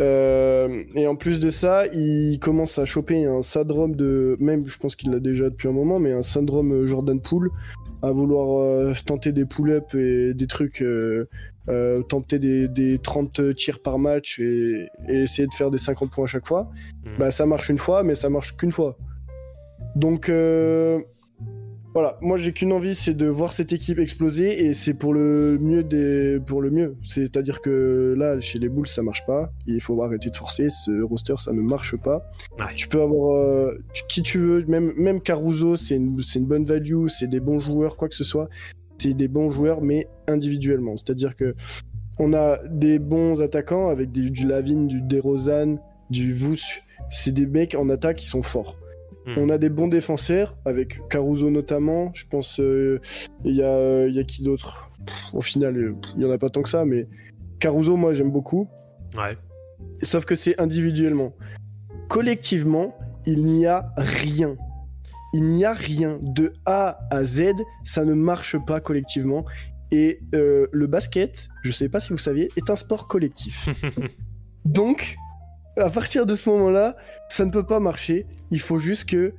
Euh, et en plus de ça, il commence à choper un syndrome de, même je pense qu'il l'a déjà depuis un moment, mais un syndrome Jordan Poole, à vouloir euh, tenter des pull-ups et des trucs, euh, tenter des, des 30 tirs par match et, et essayer de faire des 50 points à chaque fois. Mhm. Bah ça marche une fois, mais ça marche qu'une fois. Donc voilà, moi j'ai qu'une envie, c'est de voir cette équipe exploser et c'est pour le mieux des, pour le mieux. C'est-à-dire que là, chez les Bulls, ça marche pas. Il faut arrêter de forcer. Ce roster, ça ne marche pas. Ouais. Tu peux avoir euh, qui tu veux, même même Caruso, c'est une, une bonne value, c'est des bons joueurs, quoi que ce soit. C'est des bons joueurs, mais individuellement. C'est-à-dire que on a des bons attaquants avec des- du Lavine, du DeRozan, du Vouch. C'est des mecs en attaque qui sont forts. Hmm. On a des bons défenseurs, avec Caruso notamment. Je pense, euh, il y, a, il y a qui d'autre? Au final, euh, il y en a pas tant que ça, mais Caruso, moi, j'aime beaucoup. Ouais. Sauf que c'est individuellement. Collectivement, il n'y a rien. Il n'y a rien. De A à Z, ça ne marche pas collectivement. Et euh, le basket, je sais pas si vous saviez, est un sport collectif. Donc, à partir de ce moment-là, ça ne peut pas marcher. Il faut juste que.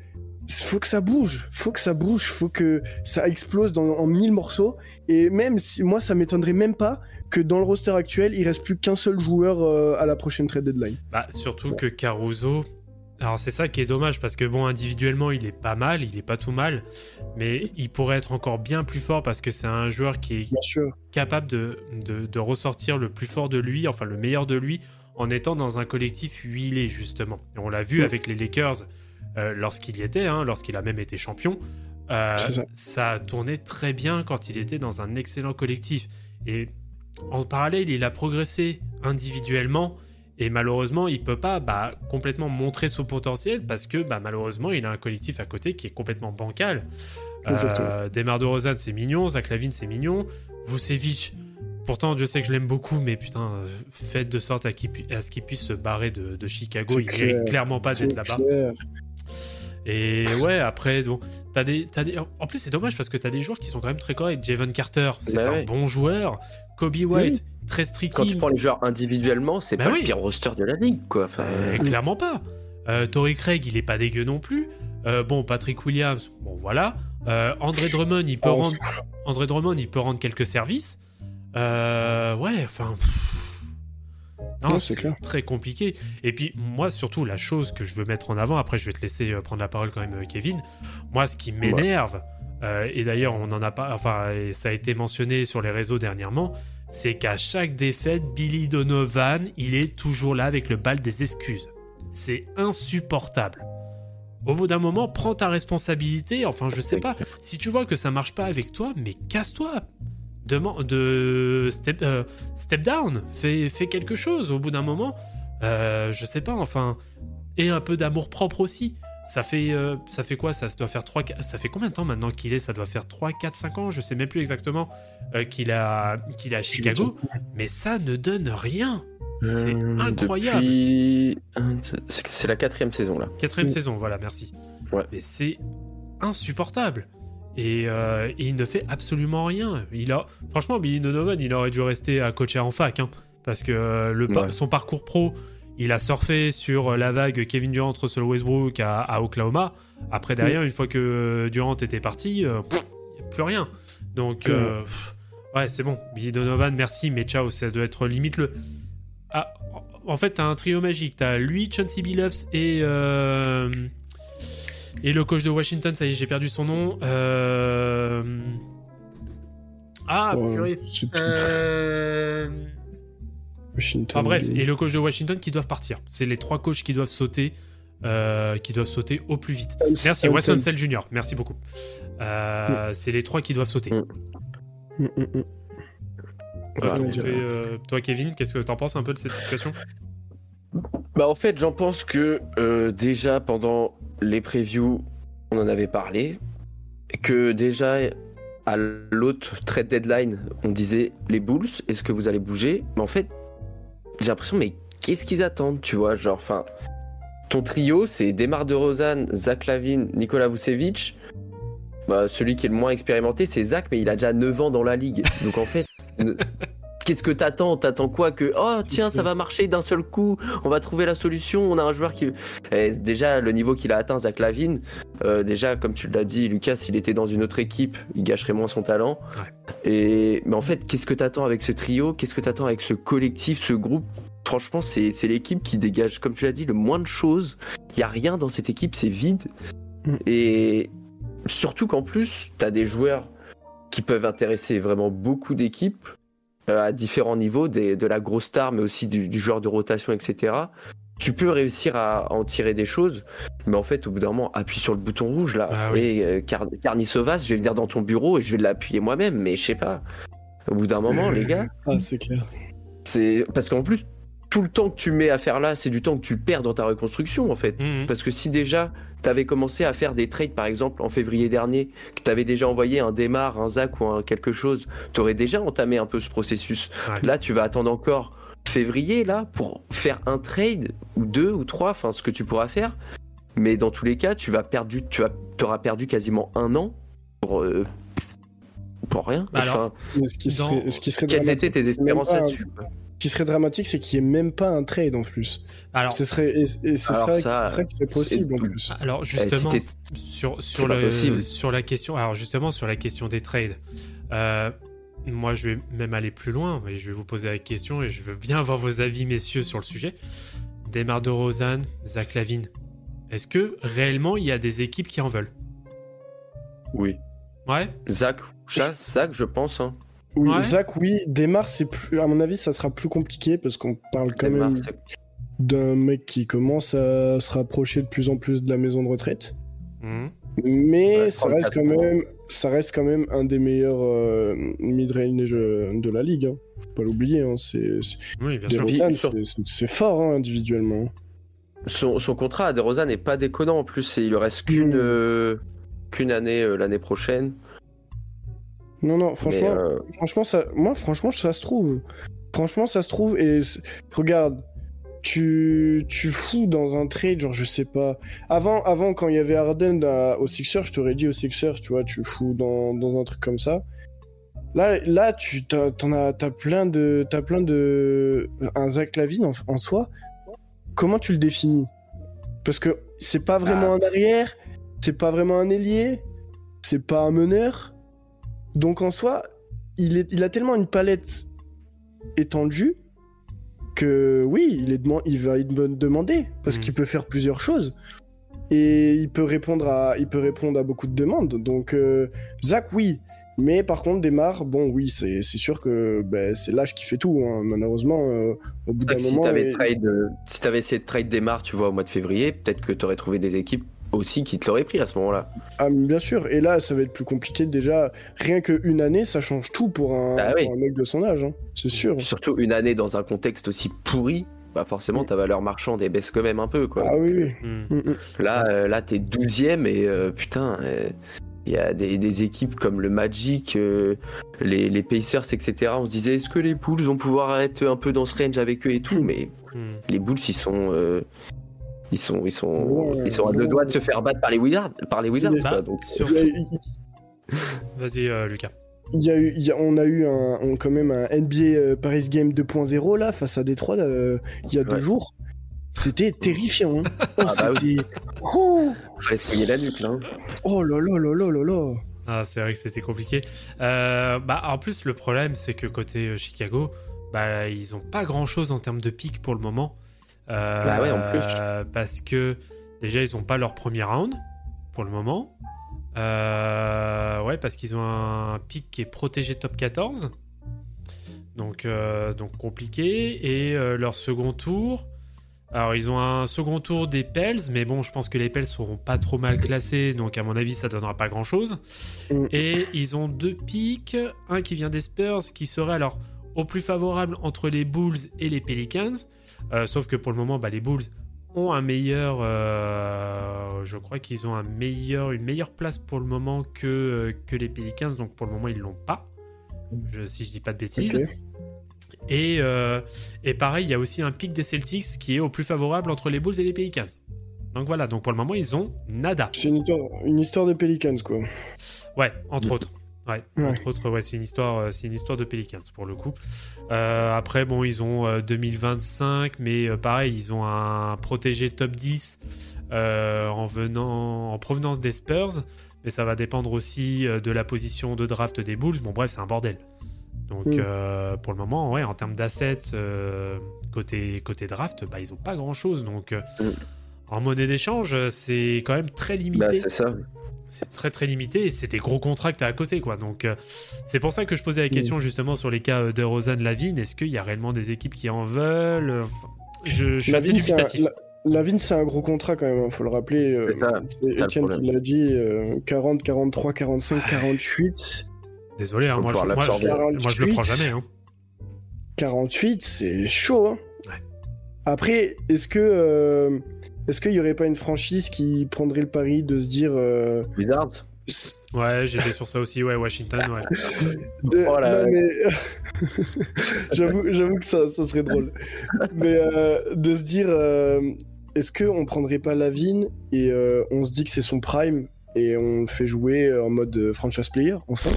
Faut que ça bouge, faut que ça bouge, faut que ça explose dans, en mille morceaux. Et même si moi, ça m'étonnerait même pas que dans le roster actuel, il reste plus qu'un seul joueur euh, à la prochaine trade deadline. Bah, surtout que Caruso, Alors c'est ça qui est dommage parce que bon individuellement il est pas mal, il est pas tout mal, mais il pourrait être encore bien plus fort parce que c'est un joueur qui est Bien sûr. capable de, de, de ressortir le plus fort de lui, enfin le meilleur de lui, en étant dans un collectif huilé justement. Et on l'a vu Mm. avec les Lakers euh, lorsqu'il y était, hein, lorsqu'il a même été champion. Euh, ça. tourné très bien quand il était dans un excellent collectif. Et en parallèle, il a progressé individuellement. Et malheureusement, il peut pas bah, complètement montrer son potentiel parce que bah, malheureusement, il a un collectif à côté qui est complètement bancal. Euh, Demar de Rozan, c'est mignon. Zach Lavine, c'est mignon. Vucevic, pourtant, je sais que je l'aime beaucoup, mais putain, euh, faites de sorte à, ce qu'il puisse se barrer de, de Chicago. Il clair. mérite clairement pas d'être là-bas. Et ouais, après, bon, t'as des, t'as des... En plus, c'est dommage parce que t'as des joueurs qui sont quand même très corrects. Javon Carter, c'est Bah un ouais. bon joueur. Kobe White, très strict. Quand tu prends les joueurs individuellement, c'est Bah pas oui. le pire roster de la ligue, quoi. Enfin, Euh, clairement pas. Euh, Torrey Craig, il est pas dégueu non plus. Euh, bon, Patrick Williams, bon voilà. Euh, André Drummond, il peut Oh, rendre, André Drummond, il peut rendre quelques services. Euh, ouais, enfin. Non, Ouais, c'est très compliqué. Et puis, moi, surtout, la chose que je veux mettre en avant, après, je vais te laisser euh, prendre la parole quand même, euh, Kevin. Moi, ce qui m'énerve, euh, et d'ailleurs, on en a pas, enfin, et ça a été mentionné sur les réseaux dernièrement, c'est qu'à chaque défaite, Billy Donovan, il est toujours là avec le bal des excuses. C'est insupportable. Au bout d'un moment, prends ta responsabilité. Enfin, je sais pas. Si tu vois que ça marche pas avec toi, mais casse-toi. Deman- de step, euh, step down. Fais, fais quelque chose. Au bout d'un moment, euh, je sais pas. Enfin, et un peu d'amour propre aussi. Ça fait, euh, ça fait quoi? Ça doit faire 3, ça fait combien de temps maintenant qu'il est? Ça doit faire 3, 4, 5 ans, je sais même plus exactement qu'il a, qu'il est à Chicago. Mais ça ne donne rien. C'est incroyable. depuis- C'est la quatrième saison, là. Quatrième saison, voilà, merci. Ouais. Mais c'est insupportable. Et, euh, et il ne fait absolument rien. Il a, franchement, Billy Donovan, il aurait dû rester à coacher en fac, hein, parce que euh, le par- Ouais. son parcours pro, il a surfé sur la vague Kevin Durant, Russell Westbrook à, à Oklahoma. Après, derrière, une fois que Durant était parti, il n'y a plus rien. Donc, euh, pff, ouais, c'est bon. Billy Donovan, merci, mais ciao, ça doit être limite le. Ah, en fait, t'as un trio magique. T'as lui, Chauncey Billups et. Et le coach de Washington, ça y est, j'ai perdu son nom. Euh... Ah, purée. Euh... Washington. Enfin bref, et le coach de Washington qui doivent partir. C'est les trois coachs qui doivent sauter, euh, qui doivent sauter au plus vite. Merci, Wes Hansen. Unseld Jr. Merci beaucoup. Euh, C'est les trois qui doivent sauter. Mm. Mm, mm, mm. Toi, Kevin, qu'est-ce que t'en penses un peu de cette situation? Bah en fait, j'en pense que euh, déjà pendant les previews, on en avait parlé, que déjà à l'autre trade deadline, on disait les Bulls, est-ce que vous allez bouger? Mais en fait, j'ai l'impression, mais qu'est-ce qu'ils attendent, tu vois? Genre, enfin, ton trio, c'est Demar de Rozan, Zach Lavine, Nikola Vucevic. Bah, celui qui est le moins expérimenté, c'est Zach, mais il a déjà 9 ans dans la ligue. Donc en fait, qu'est-ce que t'attends? T'attends quoi Que, oh tiens, ça va marcher d'un seul coup, on va trouver la solution, on a un joueur qui... Eh, déjà, le niveau qu'il a atteint, Zach Lavine, euh, déjà, comme tu l'as dit, Lucas, s'il était dans une autre équipe, il gâcherait moins son talent. Et... Mais en fait, qu'est-ce que t'attends avec ce trio? Qu'est-ce que t'attends avec ce collectif, ce groupe? Franchement, c'est c'est l'équipe qui dégage, comme tu l'as dit, le moins de choses. Il y a rien dans cette équipe, c'est vide. Mm. Et surtout qu'en plus, t'as des joueurs qui peuvent intéresser vraiment beaucoup d'équipes à différents niveaux, des- de la grosse star, mais aussi du, du joueur de rotation, etc. Tu peux réussir à en tirer des choses, mais en fait, au bout d'un moment, appuie sur le bouton rouge là. Ah oui. Et euh, Car- Carni Sauvas, je vais venir dans ton bureau et je vais l'appuyer moi-même, mais je sais pas. Au bout d'un moment, les gars, Ah, c'est clair. c'est parce qu'en plus, tout le temps que tu mets à faire là, c'est du temps que tu perds dans ta reconstruction en fait. Mhm. Parce que si déjà tu avais commencé à faire des trades par exemple en février dernier, que tu avais déjà envoyé un démarre, un Zach ou un quelque chose, tu aurais déjà entamé un peu ce processus. Ouais. Là, tu vas attendre encore février là pour faire un trade ou deux ou trois, enfin ce que tu pourras faire. Mais dans tous les cas, tu vas perdre, du- tu vas, auras perdu quasiment un an pour euh, pour rien. Bah alors, Enfin, Mais ce qui Dans- serait, ce qui serait quelles étaient tes espérances là-dessus qui serait dramatique, c'est qu'il n'y ait même pas un trade en plus. Alors, Ce serait, et, et ce Alors serait, ça, ce serait possible en plus. alors Eh, si justement, sur, le, la question, alors justement sur la question des trades, euh, moi je vais même aller plus loin et je vais vous poser la question et je veux bien avoir vos avis messieurs sur le sujet. Desmar de Rosanne, Zach Lavine, est-ce que réellement il y a des équipes qui en veulent? Oui. Ouais. Zach, Zach, je pense. Hein. Oui, Ouais. Zach, oui. Demar, c'est plus. À mon avis, ça sera plus compliqué parce qu'on parle quand même d'un mec qui commence à se rapprocher de plus en plus de la maison de retraite. Mhm. Mais Ouais, ça reste 34 quand même, ça reste quand même un des meilleurs euh, mid-range euh, de la ligue. Hein. Faut pas l'oublier. Hein. C'est, c'est... Oui, fort hein, individuellement. Son, son contrat à DeRozan n'est pas déconnant en plus. et Il lui reste qu'une Mm. euh, qu'une année euh, l'année prochaine. Non, non, franchement, euh, franchement, ça, moi, franchement, ça se trouve. Franchement, ça se trouve. Et regarde, tu, tu fous dans un trade, genre, je sais pas. Avant, avant quand il y avait Harden à- aux Sixers, je t'aurais dit aux Sixers, tu vois, tu fous dans, dans un truc comme ça. Là, là tu t'en as, t'as plein de, t'as plein de, un Zach Lavine en, en soi. Comment tu le définis? Parce que c'est pas vraiment Ah. un arrière, c'est pas vraiment un ailier, c'est pas un meneur. Donc en soi, il, est, il a tellement une palette étendue que oui, il, est deman- il va être demander parce Mhm. qu'il peut faire plusieurs choses et il peut répondre à, il peut répondre à beaucoup de demandes. Donc euh, Zach, oui. Mais par contre, Demar, bon, oui, c'est sûr que ben, c'est l'âge qui fait tout. hein. Malheureusement, euh, au bout d'un si moment. trade, euh, si t'avais essayé de trade Demar, tu vois, au mois de février, peut-être que t'aurais trouvé des équipes aussi qui te l'auraient pris à ce moment-là. Ah, mais bien sûr. Et là, ça va être plus compliqué déjà. Rien qu'une année, ça change tout pour un, Bah oui. pour un mec de son âge. hein. C'est sûr. Puis surtout une année dans un contexte aussi pourri, bah forcément ta valeur marchande elle baisse quand même un peu quoi. Ah oui, oui. Mhm. Mm, mm. Là, euh, là t'es 12ème et euh, putain, il y a des, des équipes comme le Magic, euh, les, les Pacers, etc. On se disait est-ce que les Bulls vont pouvoir être un peu dans ce range avec eux et tout, mais Mhm. les Bulls ils sont. euh, ils sont, ils sont, Ouais, ils sont à deux doigts de se faire battre par les Wizards, par les Wizards Bah, quoi. Donc, Vas-y, euh, Lucas. Il y a eu, il y a- on a eu un, on- quand même un NBA euh, Paris Game 2.0 là face à Détroit euh, il y a deux jours. C'était terrifiant. Hein. Oh, Ah bah c'était. Oh, fallait se mouiller la nuque là. hein. oh là là là là là là. Ah, c'est vrai que c'était compliqué. Euh, bah, en plus, le problème, c'est que côté Chicago, bah, ils ont pas grand chose en termes de pic pour le moment. Euh, Bah ouais, en plus. Parce que déjà, ils ont pas leur premier round pour le moment. Euh, ouais, parce qu'ils ont un pic qui est protégé top 14. Donc, euh, donc compliqué. Et leur second tour. Alors, ils ont un second tour des Pels, mais bon, je pense que les Pels seront pas trop mal classés, donc à mon avis, ça donnera pas grand chose. Mm. Et ils ont deux pics, un qui vient des Spurs, qui serait alors au plus favorable entre les Bulls et les Pelicans. Euh, sauf que pour le moment, bah, les Bulls ont un meilleur. euh, je crois qu'ils ont un meilleur, une meilleure place pour le moment que, euh, que les Pelicans, donc pour le moment, ils l'ont pas. Je, si je dis pas de bêtises. Et, euh, et pareil, il y a aussi un pic des Celtics qui est au plus favorable entre les Bulls et les Pelicans. Donc voilà, donc pour le moment, ils ont nada. C'est une histoire, une histoire de Pelicans quoi. Ouais, entre autres. Ouais, Ouais. entre autres, ouais, c'est une histoire, c'est une histoire de Pelicans pour le coup. Euh, après, bon, ils ont euh, 2025, mais euh, pareil, ils ont un protégé top 10 euh, en venant, en provenance des Spurs, mais ça va dépendre aussi euh, de la position de draft des Bulls. Bon, bref, c'est un bordel. Donc, Mm. euh, pour le moment, ouais, en termes d'assets euh, côté côté draft, bah, ils ont pas grand chose. Donc, euh, Mm. en monnaie d'échange, euh, c'est quand même très Bah, limité c'est ça. C'est très très limité et c'est des gros contrats que t'as à côté quoi donc euh, c'est pour ça que je posais la question justement sur les cas euh, de Rosanne Lavigne est-ce qu'il y a réellement des équipes qui en veulent? Enfin, je, je suis assez un- dubitatif La- Lavine, c'est un gros contrat quand même, hein, faut le rappeler. euh, C'est Etienne qui l'a dit euh, 40, 43, 45, 48. désolé hein, moi, je, moi, je, l'absorber. moi, je le prends jamais hein. 48, c'est chaud. Hein. Ouais. Après, est-ce que euh, est-ce qu'il y aurait pas une franchise qui prendrait le pari de se dire euh, Wizards? ouais j'étais sur ça aussi ouais Washington ouais de- Oh là mais j'avoue j'avoue que ça, ça serait drôle. mais euh, de se dire euh, est-ce que on prendrait pas Lavine et euh, on se dit que c'est son prime et on le fait jouer en mode franchise player enfin?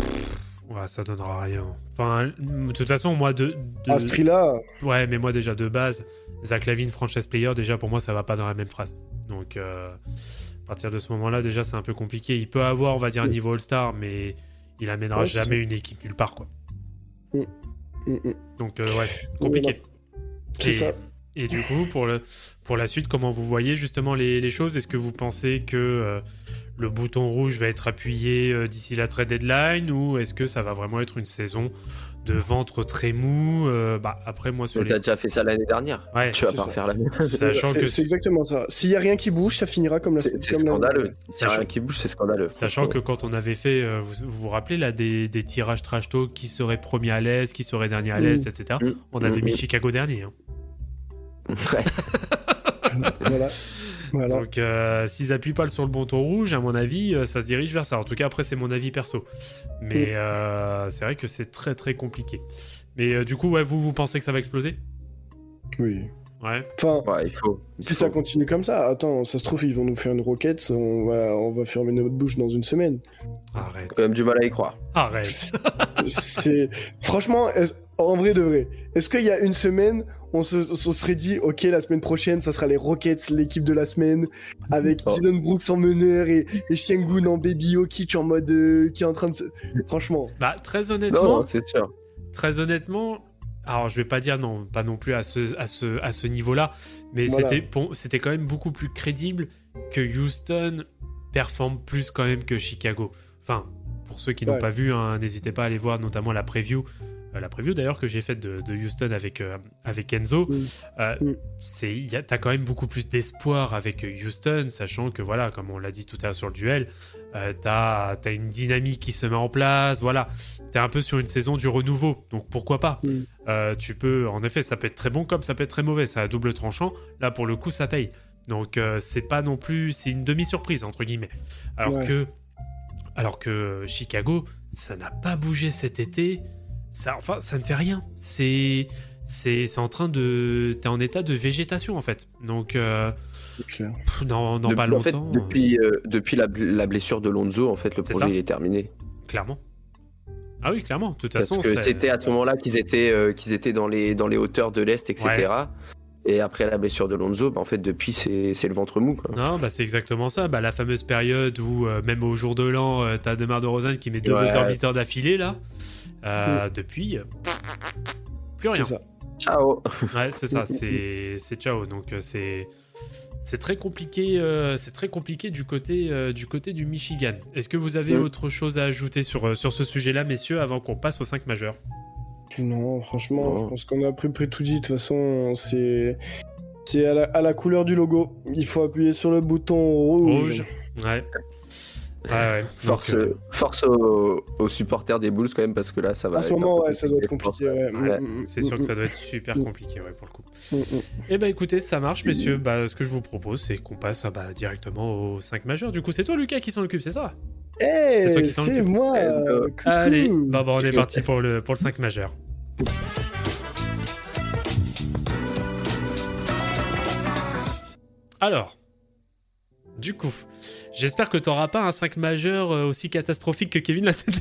Ouais ça donnera rien. Enfin de toute façon moi de, de- à ce prix-là. Ouais mais moi déjà de base Zach Lavine franchise player déjà pour moi ça va pas dans la même phrase. Donc euh, à partir de ce moment là déjà c'est un peu compliqué. Il peut avoir on va dire un niveau All-Star mais il amènera Ouais, jamais une équipe nulle part quoi. Mm, mm. Donc, euh, ouais, compliqué. C'est Et ça. Et du coup, pour, le, pour la suite, comment vous voyez justement les, les choses? Est-ce que vous pensez que euh, le bouton rouge va être appuyé euh, d'ici la trade deadline ou est-ce que ça va vraiment être une saison de ventre très mou euh, bah, Après, moi, sur les... T'as déjà fait ça l'année dernière. Ouais, tu vas pas refaire la même. sachant que, C'est exactement ça. S'il y a rien qui bouge, ça finira comme la C'est scandaleux. S'il y a rien qui bouge, c'est scandaleux. sachant que quand on avait fait, euh, vous, vous vous rappelez là, des, des tirages trash talk, qui serait premier à l'Est, qui serait dernier à l'Est, etc. Mm, On avait mm, mis mm. Chicago dernier. hein. Ouais. Voilà. Voilà. Donc, euh, s'ils appuient pas sur le bouton rouge, à mon avis, euh, ça se dirige vers ça. En tout cas, après, c'est mon avis perso. Mais euh, c'est vrai que c'est très très compliqué. Mais euh, du coup, ouais, vous, vous pensez que ça va exploser? Oui. Ouais. Enfin, Ouais, il faut. il si faut. ça continue comme ça, attends, ça se trouve, ils vont nous faire une roquette, on va, on va fermer notre bouche dans une semaine. Arrête. quand même du mal à y croire. Arrête. C'est franchement, en vrai de vrai, est-ce qu'il y a une semaine, on se, on se serait dit, ok, la semaine prochaine, ça sera les Rockets, l'équipe de la semaine, avec Oh. Dylan Brooks en meneur et, et Shengun en baby Jokic en mode euh, qui est en train de se... Franchement, Bah, très Non, honnêtement, non, c'est sûr. très honnêtement, alors je vais pas dire non, pas non plus à ce, à ce, à ce niveau-là, mais Voilà. c'était bon, c'était quand même beaucoup plus crédible que Houston performe plus quand même que Chicago. Enfin, pour ceux qui n'ont pas vu, hein, n'hésitez pas à aller voir notamment la preview. euh, la preview d'ailleurs que j'ai faite de, de Houston avec, euh, avec Enzo, Mm. Euh, Mm. c'est t'as quand même beaucoup plus d'espoir avec Houston, sachant que voilà, comme on l'a dit tout à l'heure sur le duel, euh, t'as as une dynamique qui se met en place, voilà, t'es un peu sur une saison du renouveau, donc pourquoi pas? Mm. Euh, Tu peux, en effet, ça peut être très bon comme ça peut être très mauvais, c'est à double tranchant. Là, pour le coup, ça paye. Donc euh, c'est pas non plus, c'est une demi surprise entre guillemets. Alors Ouais. que, alors que Chicago, ça n'a pas bougé cet été. Ça, enfin, ça ne fait rien. C'est c'est c'est en train de t'es en état de végétation en fait donc euh, c'est clair. dans, dans De- pas en fait, longtemps depuis, euh, depuis la, la blessure de Lonzo, en fait, le projet il est terminé. euh, clairement ah oui clairement de toute Parce façon c'était à ce moment-là qu'ils étaient, euh, qu'ils étaient dans, les, dans les hauteurs de l'Est, etc. Et après la blessure de Lonzo, bah, en fait, depuis, c'est c'est le ventre mou. Quoi. non bah c'est exactement ça bah, la fameuse période où euh, même au jour de l'an euh, t'as Demar DeRozan qui met deux Ouais. beaters d'affilée là Euh, depuis euh, plus rien C'est ça. Ciao Ouais, c'est ça, c'est c'est ciao. Donc euh, c'est c'est très compliqué, euh, c'est très compliqué du côté euh, du côté du Michigan. Est-ce que vous avez Mm. autre chose à ajouter sur sur ce sujet-là, messieurs, avant qu'on passe aux 5 majeurs? Non, franchement, Non. je pense qu'on a à peu près tout dit. De toute façon, c'est c'est à la, à la couleur du logo. Il faut appuyer sur le bouton rouge. Rouge. Ouais. Ouais, ouais. Force, Donc, euh, force aux, aux supporters des Bulls quand même, parce que là, ça va. En ce être un moment, peu ouais, ça doit être compliqué. Ouais. Mm, mm, c'est sûr que mm, ça doit être super compliqué, ouais, pour le coup. mm. Eh ben écoutez, ça marche, messieurs. Bah, ce que je vous propose, c'est qu'on passe ah, bah, directement aux 5 majeurs. Du coup, c'est toi, Lucas, qui s'en occupe, c'est ça? C'est toi Eh, qui s'en c'est occupe. moi. Euh, coucou. Allez, bah, bah, on est parti pour le, pour le 5 majeur. Alors, du coup, j'espère que t'auras pas un 5 majeur euh, aussi catastrophique que Kevin la semaine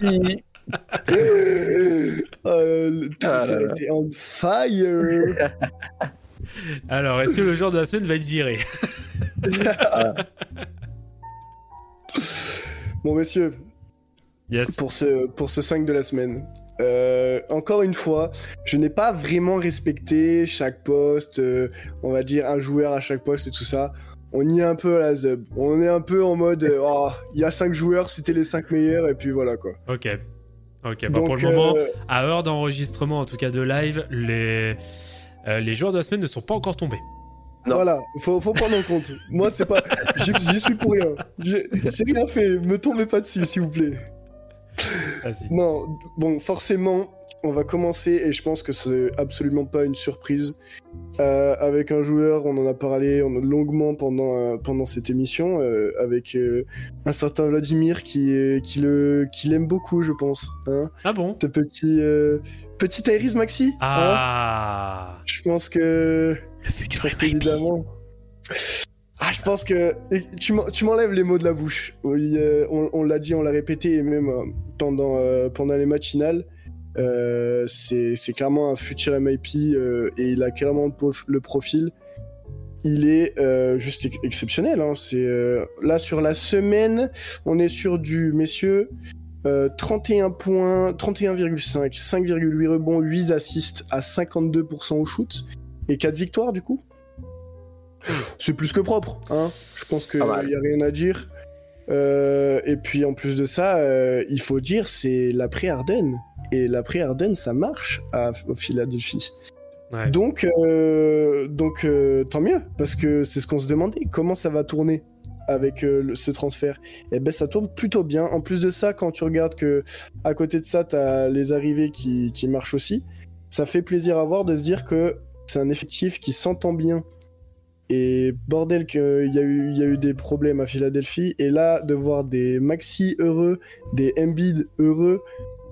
dernière. Euh, Twitter Ah là là. était on fire. Alors, est-ce que le joueur de la semaine va être viré bon, messieurs, Yes. pour ce, pour ce 5 de la semaine. Euh, encore une fois, je n'ai pas vraiment respecté chaque poste, euh, on va dire un joueur à chaque poste et tout ça. On y est un peu à la zub. On est un peu en mode, euh, oh, il y a 5 joueurs, c'était les 5 meilleurs, et puis voilà quoi. Ok. Ok, bah, Donc, pour le moment, à heure d'enregistrement, en tout cas de live, les, euh, les joueurs de la semaine ne sont pas encore tombés. Non. Voilà, faut, faut prendre en compte. Moi, c'est pas. J'y suis pour rien. J'ai j'ai rien fait. Me tombez pas dessus, s'il vous plaît. Non, bon, forcément, on va commencer, et je pense que c'est absolument pas une surprise, euh, avec un joueur, on en a parlé on a longuement pendant, euh, pendant cette émission, euh, avec un certain Vladimir qui, qui le- qui l'aime beaucoup, je pense. Hein Ah bon? Ce petit, petit Tyrese Maxi. hein Ah je pense que. Le futur Parce MIP. Ah, je pense que tu m'en- tu m'enlèves les mots de la bouche. Euh, on on l'a dit, on l'a répété, et même euh, pendant, euh, pendant les matchs finales, euh, c'est clairement un futur MIP et il a clairement le, prof- le profil. Il est juste ex- exceptionnel. hein. Là sur la semaine, on est sur du messieurs. Euh, 31 points, 31,5, 5,8 rebonds, 8 assists à 52% au shoot et 4 victoires du coup. C'est plus que propre, hein. Je pense qu'il n'y a rien à dire. Euh, et puis en plus de ça, euh, il faut dire c'est l'après Ardennes. Et l'après Ardennes, ça marche à au Philadelphie. Ouais. Donc, euh, donc euh, tant mieux, parce que c'est ce qu'on se demandait. Comment ça va tourner avec euh, le- ce transfert? Et ben ça tourne plutôt bien. En plus de ça, quand tu regardes que à côté de ça, tu as les arrivées qui, qui marchent aussi, ça fait plaisir à voir de se dire que c'est un effectif qui s'entend bien. Et bordel qu'il y, a eu- il y a eu des problèmes à Philadelphie. Et là, de voir des Maxi heureux, des Embiid heureux,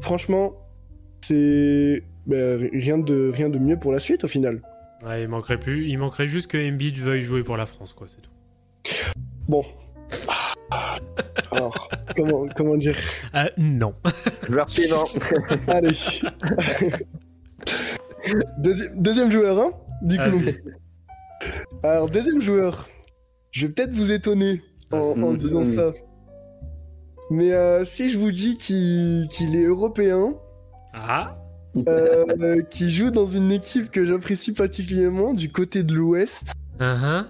franchement, c'est ben, rien, de, rien de mieux pour la suite au final. Ouais, il manquerait plus. Il manquerait juste que Embiid veuille jouer pour la France, quoi, c'est tout. Bon. Alors, comment, comment dire? Euh, non. Joueur suivant. Allez. Deuxi- deuxième joueur, hein Du coup. Alors, deuxième joueur. Je vais peut-être vous étonner en, disant ça. Mais euh, si je vous dis qu'il est européen, Ah, euh, qu'il joue dans une équipe que j'apprécie particulièrement du côté de l'Ouest, uh-huh.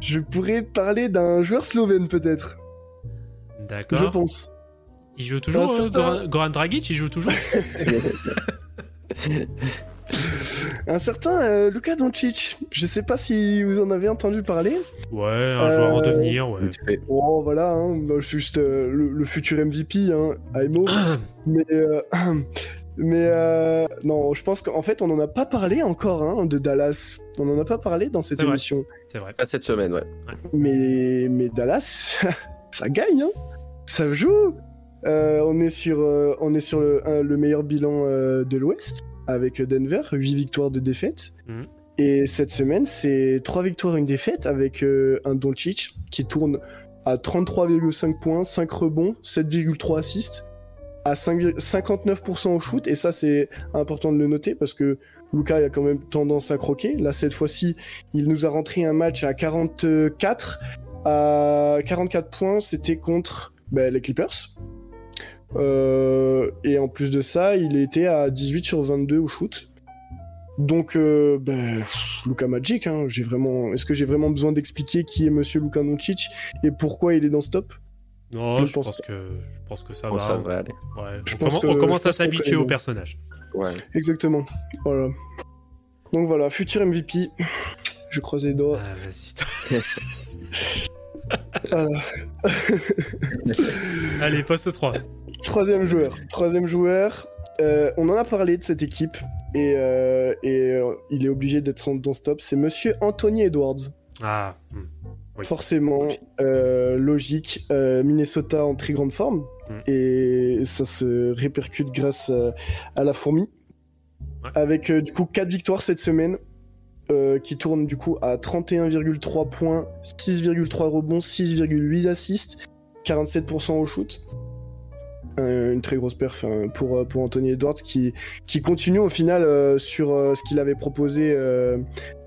je pourrais parler d'un joueur slovène peut-être. Je d'accord. pense. Il joue toujours, euh, certain- Goran Dragic, il joue toujours Un certain euh, Luka Doncic. Je sais pas si vous en avez entendu parler. Ouais, un joueur en Euh, devenir, ouais. Oh voilà, hein, bah, juste euh, le, le futur MVP, hein, Aimo. mais euh, mais euh, non, je pense qu'en fait on en a pas parlé encore hein, de Dallas. On en a pas parlé dans cette émission. C'est vrai. Pas cette semaine, ouais. Mais mais Dallas, ça gagne, hein. Ça joue. Euh, on est sur euh, on est sur le, meilleur bilan euh, de l'Ouest avec Denver, 8 victoires de défaite. Mhm. Et cette semaine, c'est 3 victoires et une défaite avec euh, un Doncic qui tourne à 33,5 points, 5 rebonds, 7,3 assists, à 5 59% au shoot. Et ça, c'est important de le noter parce que Luca a quand même tendance à croquer. Là, cette fois-ci, il nous a rentré un match à 44. À 44 points, c'était contre ben, les Clippers. Euh, et en plus de ça, il était à 18 sur 22 au shoot. Donc, euh, ben, pff, Luka Magic, hein, j'ai vraiment. Est-ce que j'ai vraiment besoin d'expliquer qui est Monsieur Luka Doncic et pourquoi il est dans ce top? Non, Je je, pense pense que, je pense que ça Bon, va. ça aller. Ouais. Je on, pense commen- que- on commence je à s'habituer au personnage. Ouais. Exactement. Voilà. Donc voilà, futur MVP. Je croise les doigts. Ah, vas-y. Voilà. Allez, poste 3. Troisième joueur. Troisième joueur. Euh, on en a parlé de cette équipe et, euh, et euh, il est obligé d'être dans ce top. C'est Monsieur Anthony Edwards. Ah, hmm. Oui. Forcément, logique. Minnesota en très grande forme Mm. et ça se répercute grâce à, à la fourmi. Ouais. Avec du coup 4 victoires cette semaine euh, qui tournent du coup à 31,3 points, 6,3 rebonds, 6,8 assists, 47% au shoot. Euh, une très grosse perf hein, pour, euh, pour Anthony Edwards qui, qui continue au final euh, sur euh, ce qu'il avait proposé euh,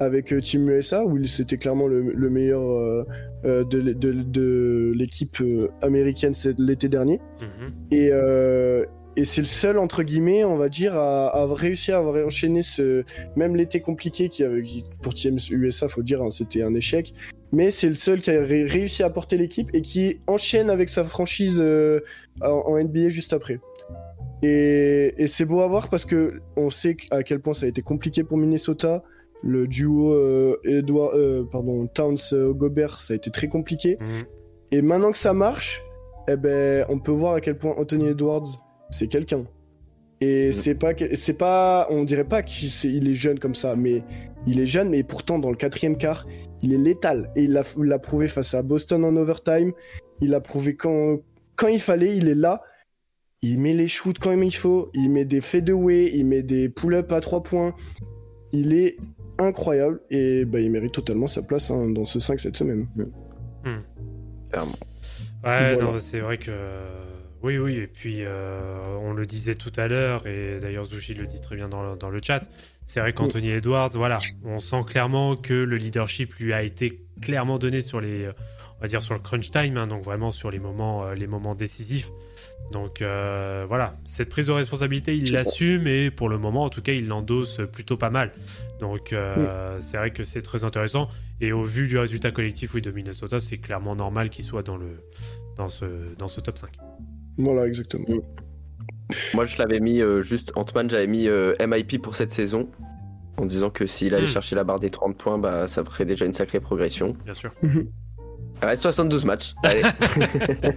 avec euh, Team USA où il- c'était clairement le, le meilleur de, de- de l'équipe américaine l'été dernier. Mhm. Et, euh, et c'est le seul, entre guillemets, on va dire, à, à réussir à enchaîné ce. Même l'été compliqué qui, avait- qui- pour Team USA, faut dire, hein, c'était un échec. Mais c'est le seul qui a ré- réussi à porter l'équipe et qui enchaîne avec sa franchise euh, en, en NBA juste après. Et, et c'est beau à voir parce que on sait à quel point ça a été compliqué pour Minnesota. Le duo euh, Edward, euh, pardon, Towns Gobert, ça a été très compliqué. Mhm. Et maintenant que ça marche, eh ben, on peut voir à quel point Anthony Edwards, c'est quelqu'un. Et c'est pas, c'est pas, on dirait pas qu'il est jeune comme ça, mais il est jeune, mais pourtant dans le quatrième quart, il est létal. Et il l'a prouvé face à Boston en overtime. Il l'a prouvé quand, quand il fallait, il est là. Il met les shoots quand il faut. Il met des fadeaway, il met des pull-ups à trois points. Il est incroyable et bah, il mérite totalement sa place hein, dans ce 5 cette semaine. Clairement. Ouais, Voilà. non, c'est vrai que. Oui, oui, et puis euh, on le disait tout à l'heure, et d'ailleurs Zushi le dit très bien dans le, dans le chat, c'est vrai qu'Anthony Edwards, voilà, on sent clairement que le leadership lui a été clairement donné sur les, on va dire sur le crunch time, hein, donc vraiment sur les moments, euh, les moments décisifs. Donc euh, voilà, cette prise de responsabilité, il l'assume et pour le moment, en tout cas, il l'endosse plutôt pas mal. Donc euh, c'est vrai que c'est très intéressant. Et au vu du résultat collectif oui, de Minnesota, c'est clairement normal qu'il soit dans, le, dans, ce, dans ce top 5. Voilà, exactement. Moi, je l'avais mis euh, juste, Ant-Man, j'avais mis euh, MIP pour cette saison. En disant que s'il allait Mm. chercher la barre des 30 points, bah, ça ferait déjà une sacrée progression. Bien sûr. Il reste 72 matchs. Allez.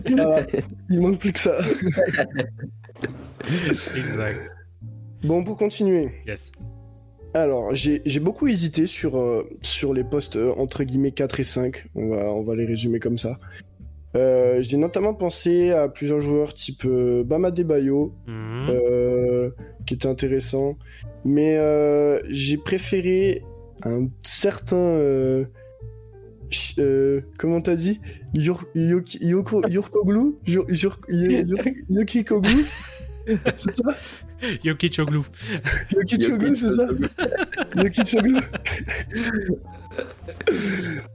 Il manque plus que ça. Exact. Bon, pour continuer. Yes. Alors, j'ai j'ai beaucoup hésité sur, euh, sur les postes euh, entre guillemets 4 et 5. On va, on va les résumer comme ça. Euh, j'ai notamment pensé à plusieurs joueurs type euh, Bama Debayo, euh, qui était intéressant. Mais euh, j'ai préféré un certain. euh, euh, comment t'as dit? Yoki- Yurkoglu? Yur, Yur, Yur, Yokikoglu C'est ça? Yoki Choglu. Yokichoglu, c'est ça? Yokichoglu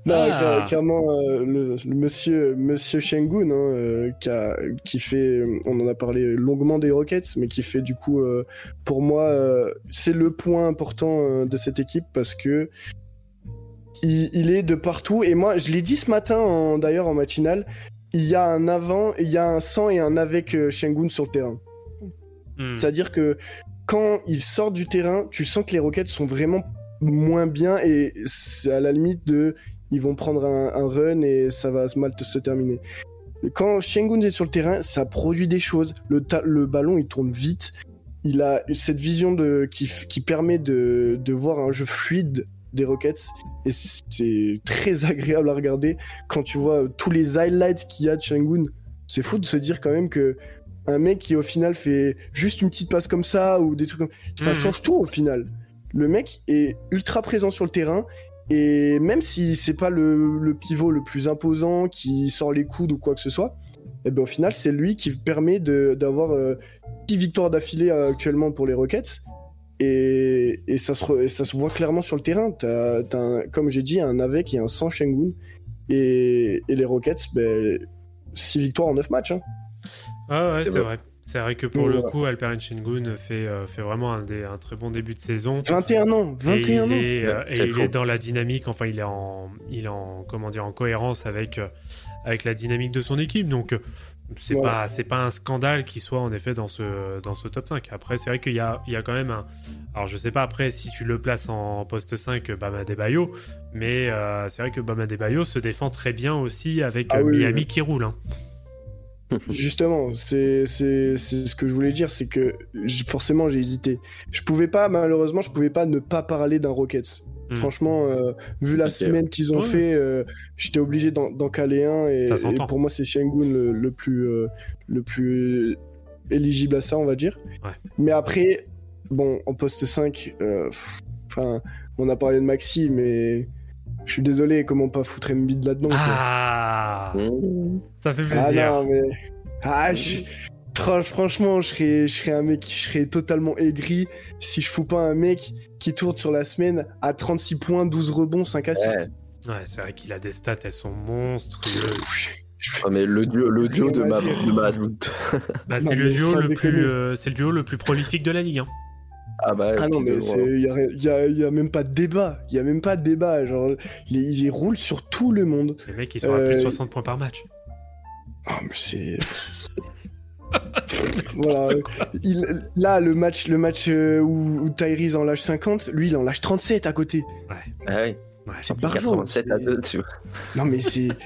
Non, Ah. cla- clairement, euh, le, le monsieur, monsieur Shengun, hein, euh, qui, a- qui fait, on en a parlé longuement des Rockets, mais qui fait du coup, euh, pour moi, euh, c'est le point important de cette équipe parce que il, il est de partout. Et moi, je l'ai dit ce matin, d'ailleurs, en matinale, il y a un avant, il y a un sans et un avec Shengun sur le terrain. Mhm. C'est-à-dire que quand il sort du terrain, tu sens que les Rockets sont vraiment moins bien et c'est à la limite de ils vont prendre un, un run et ça va mal se terminer. Quand Shengun est sur le terrain, ça produit des choses. Le, ballon, il tourne vite. Il a cette vision de, qui, permet de, de voir un jeu fluide des Rockets. Et c'est très agréable à regarder quand tu vois tous les highlights qu'il y a de Shengun. C'est fou de se dire quand même que un mec qui au final fait juste une petite passe comme ça ou des trucs comme ça Mhm. change tout au final. Le mec est ultra présent sur le terrain et même si c'est pas le, le pivot le plus imposant qui sort les coudes ou quoi que ce soit, et ben au final c'est lui qui permet de- d'avoir euh, 10 victoires d'affilée euh, actuellement pour les Rockets et, et ça, se re- et ça se voit clairement sur le terrain. Un- comme j'ai dit un avec et un sans Shengun et, et les Rockets, ben, 6 victoires en 9 matchs. hein. Ah ouais, C'est c'est vrai. C'est vrai que pour Donc, le voilà. coup, Alperen Shengun fait, euh, fait vraiment un, des- un très bon début de saison. 21 ans, 21 et il, ans. est, euh, et il faux. est dans la dynamique, enfin il est en, il est en, comment dire, en cohérence avec, euh, avec la dynamique de son équipe. Donc euh, c'est Ouais. pas, c'est pas un scandale qu'il soit en effet dans ce, dans ce top 5. Après c'est vrai qu'il y a, il y a quand même un, alors je sais pas après si tu le places en poste 5 Bama Debayo, mais euh, c'est vrai que Bama Debayo se défend très bien aussi avec Ah euh, oui, Miami oui. qui roule. hein. Justement, c'est ce que je voulais dire, c'est que forcément j'ai hésité. Je pouvais pas, malheureusement, je pouvais pas ne pas parler d'un Rockets. Hmm. Franchement, euh, vu la semaine qu'ils ont Ouais. fait, euh, j'étais obligé d'en caler un et, pour moi c'est Shengun le, le plus euh, le plus éligible à ça, on va dire. Ouais. Mais après, bon, en poste 5, euh, pff, enfin, on a parlé de Maxi, mais je suis désolé, comment pas foutre Embiid là-dedans. Ah, Mmh. ça fait Ah plaisir. non, mais. Ah, je- Franchement, je serais, je serais un mec, je serais totalement aigri si je fous pas un mec qui tourne sur la semaine à 36 points, 12 rebonds, 5 assists. Ouais. Ouais, c'est vrai qu'il a des stats, elles sont monstrueuses. Ah, mais le duo, le duo de ma, de ma Bah, Non, c'est le mais duo sans le déconner. plus, euh, c'est le duo le plus prolifique de la ligue. hein. Ah bah, Ah non, mais il y a, y, a, y a même pas de débat. Il y a même pas de débat. Genre, il, il roule sur tout le monde. Les mecs, ils sont à plus de Euh, 60 points par match. Ah, mais c'est. voilà. Il, là, le match, le match euh, où, où Tyrese en lâche 50, lui, il en lâche 37 à côté. Ouais, Ah oui, ouais. C'est par jour. 87 à c'est- 2 tu vois. Non mais c'est.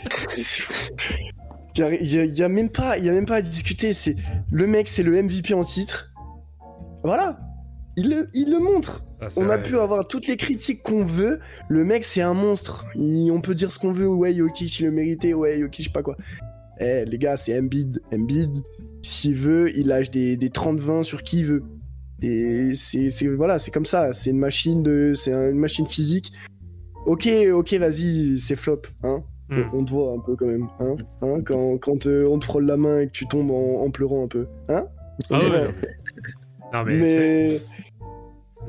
Il y a, y a- y a même pas, il y a même pas à discuter. C'est le mec, c'est le MVP en titre. Voilà, il le, il le montre. Ah, On a pu avoir toutes les critiques qu'on veut. Le mec, c'est un monstre. Il- on peut dire ce qu'on veut. Ouais, Jokic, il le méritait. Ouais, Jokic, je sais pas quoi. Eh, les gars, c'est Embiid. Embiid, s'il veut, il lâche des, des 30-20 sur qui il veut. Et c'est, voilà, c'est comme ça. C'est une machine de, c'est un- une machine physique. Ok, ok, vas-y, c'est flop, hein. Hmm. On, on te voit un peu quand même, hein, hein quand, quand euh, on te frôle la main et que tu tombes en, en pleurant un peu, hein. Ah ouais, Ouais. non. Mais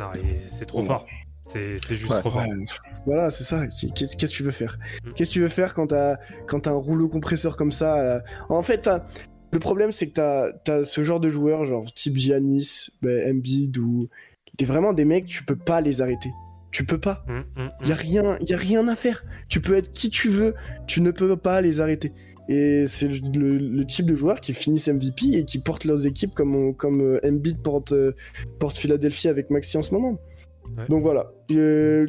non, il c'est trop Ouais. fort. C'est juste Ouais. trop fort. Ouais, voilà, c'est ça. Qu'est-ce que tu veux faire? Mm. Qu'est-ce que tu veux faire quand t'as un rouleau compresseur comme ça là En fait, le problème c'est que t'as as ce genre de joueurs, genre type Giannis, ben, Embiid ou t'es vraiment des mecs, tu peux pas les arrêter. Tu peux pas. Hum, hum, Y a rien, y a rien à faire. Tu peux être qui tu veux, tu ne peux pas les arrêter. Et c'est le, le- le type de joueurs qui finissent MVP et qui portent leurs équipes comme, on- comme euh, Embiid porte, euh, porte Philadelphie avec Maxi en ce moment. Ouais. Donc voilà. Euh,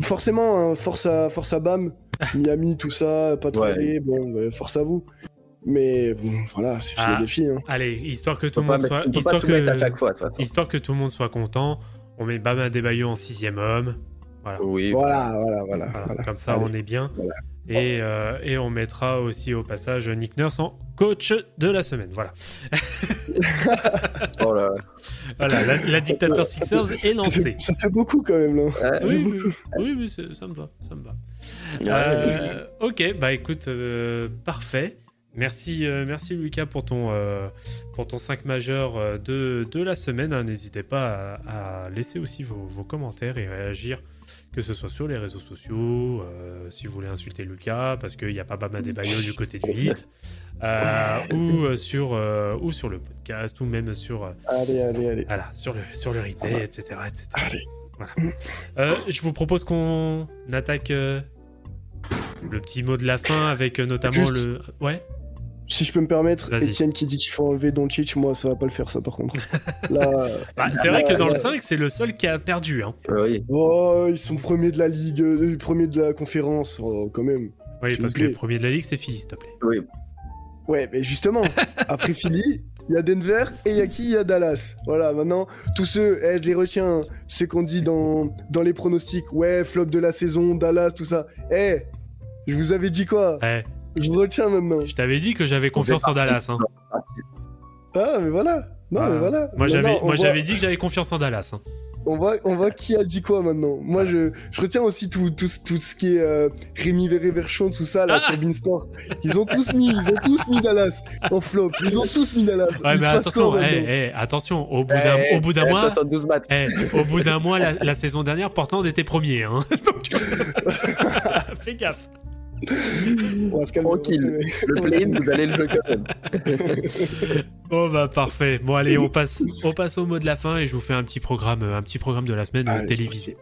forcément, hein, force, à, force à Bam, Miami, tout ça, pas trop Ouais. aller, bon, force à vous. Mais bon, voilà, c'est Ah. Philadelphie. Hein. Allez, histoire que tout le monde soit, histoire que, chaque fois, de toute façon. histoire que tout le monde soit content, on met Bam Adebayo en sixième homme. Oui. Voilà, voilà, voilà. Voilà, voilà. Comme ça, Allez. on est bien. Et, euh, et on mettra aussi au passage Nick Nurse en coach de la semaine. Voilà. Oh là. Voilà, la, la dictateur Sixers est Ça fait, lancée. ça fait beaucoup quand même là. Ouais. Ça fait Oui, beaucoup. oui, oui, oui, ça me va, ça me va. Ouais. Euh, ok, bah écoute, euh, parfait. Merci, euh, merci Lucas pour ton, euh, pour ton 5 majeur euh, de, de la semaine. hein. N'hésitez pas à, à laisser aussi vos, vos commentaires et réagir, que ce soit sur les réseaux sociaux, euh, si vous voulez insulter Lucas, parce qu'il n'y a pas Bama Debayo du côté du hit, euh, ou, euh, sur, euh, ou sur le podcast, ou même sur, Allez, allez, allez. voilà, sur, le, sur le replay, etc. etc. Allez. Euh, je vous propose qu'on attaque le petit mot de la fin avec notamment Juste- le. Ouais. Si je peux me permettre, Vas-y. Etienne qui dit qu'il faut enlever Doncic, moi ça va pas le faire ça par contre. Là, Bah, c'est vrai que dans le là- 5, c'est le seul qui a perdu. Hein. Oui. oh, ils sont premiers de la ligue, euh, premiers de la conférence, oh, quand même. Oui, parce que le plaît. premier de la ligue, c'est Philly, s'il te plaît. Oui. Ouais, mais justement, après Philly, il y a Denver et il y a qui? Il y a Dallas. Voilà, maintenant, tous ceux, eh, je les retiens, ceux qu'on dit dans, dans les pronostics, ouais, flop de la saison, Dallas, tout ça. Eh, je vous avais dit quoi? Ouais, Je vous retiens maintenant. je t'avais dit que j'avais confiance en. Dallas. hein. Ah, mais voilà. Non, Ah, mais voilà. Moi, j'avais, voit- j'avais dit que j'avais confiance en Dallas. hein. On voit, on voit qui a dit quoi maintenant. Moi, je, je retiens aussi tout, tout, tout ce qui est euh, Rémi Verchon, tout ça, là, Ah sur Beansport. Ils ont tous mis, ils ont tous mis Dallas en flop. Ils ont tous mis Dallas. Ouais, mais attention, quoi, eh, maintenant eh, attention, au bout d'un, Eh, au bout d'un mois. 72 matchs. eh, au bout d'un mois, la, la saison dernière, pourtant, on était premier. Hein. Donc, fais gaffe. On va se calmer, Tranquille. Le play-in, vous allez le jouer quand même. Oh bah parfait. Bon allez, on passe, on passe au mot de la fin et je vous fais un petit programme, un petit programme de la semaine Allez, télévisé.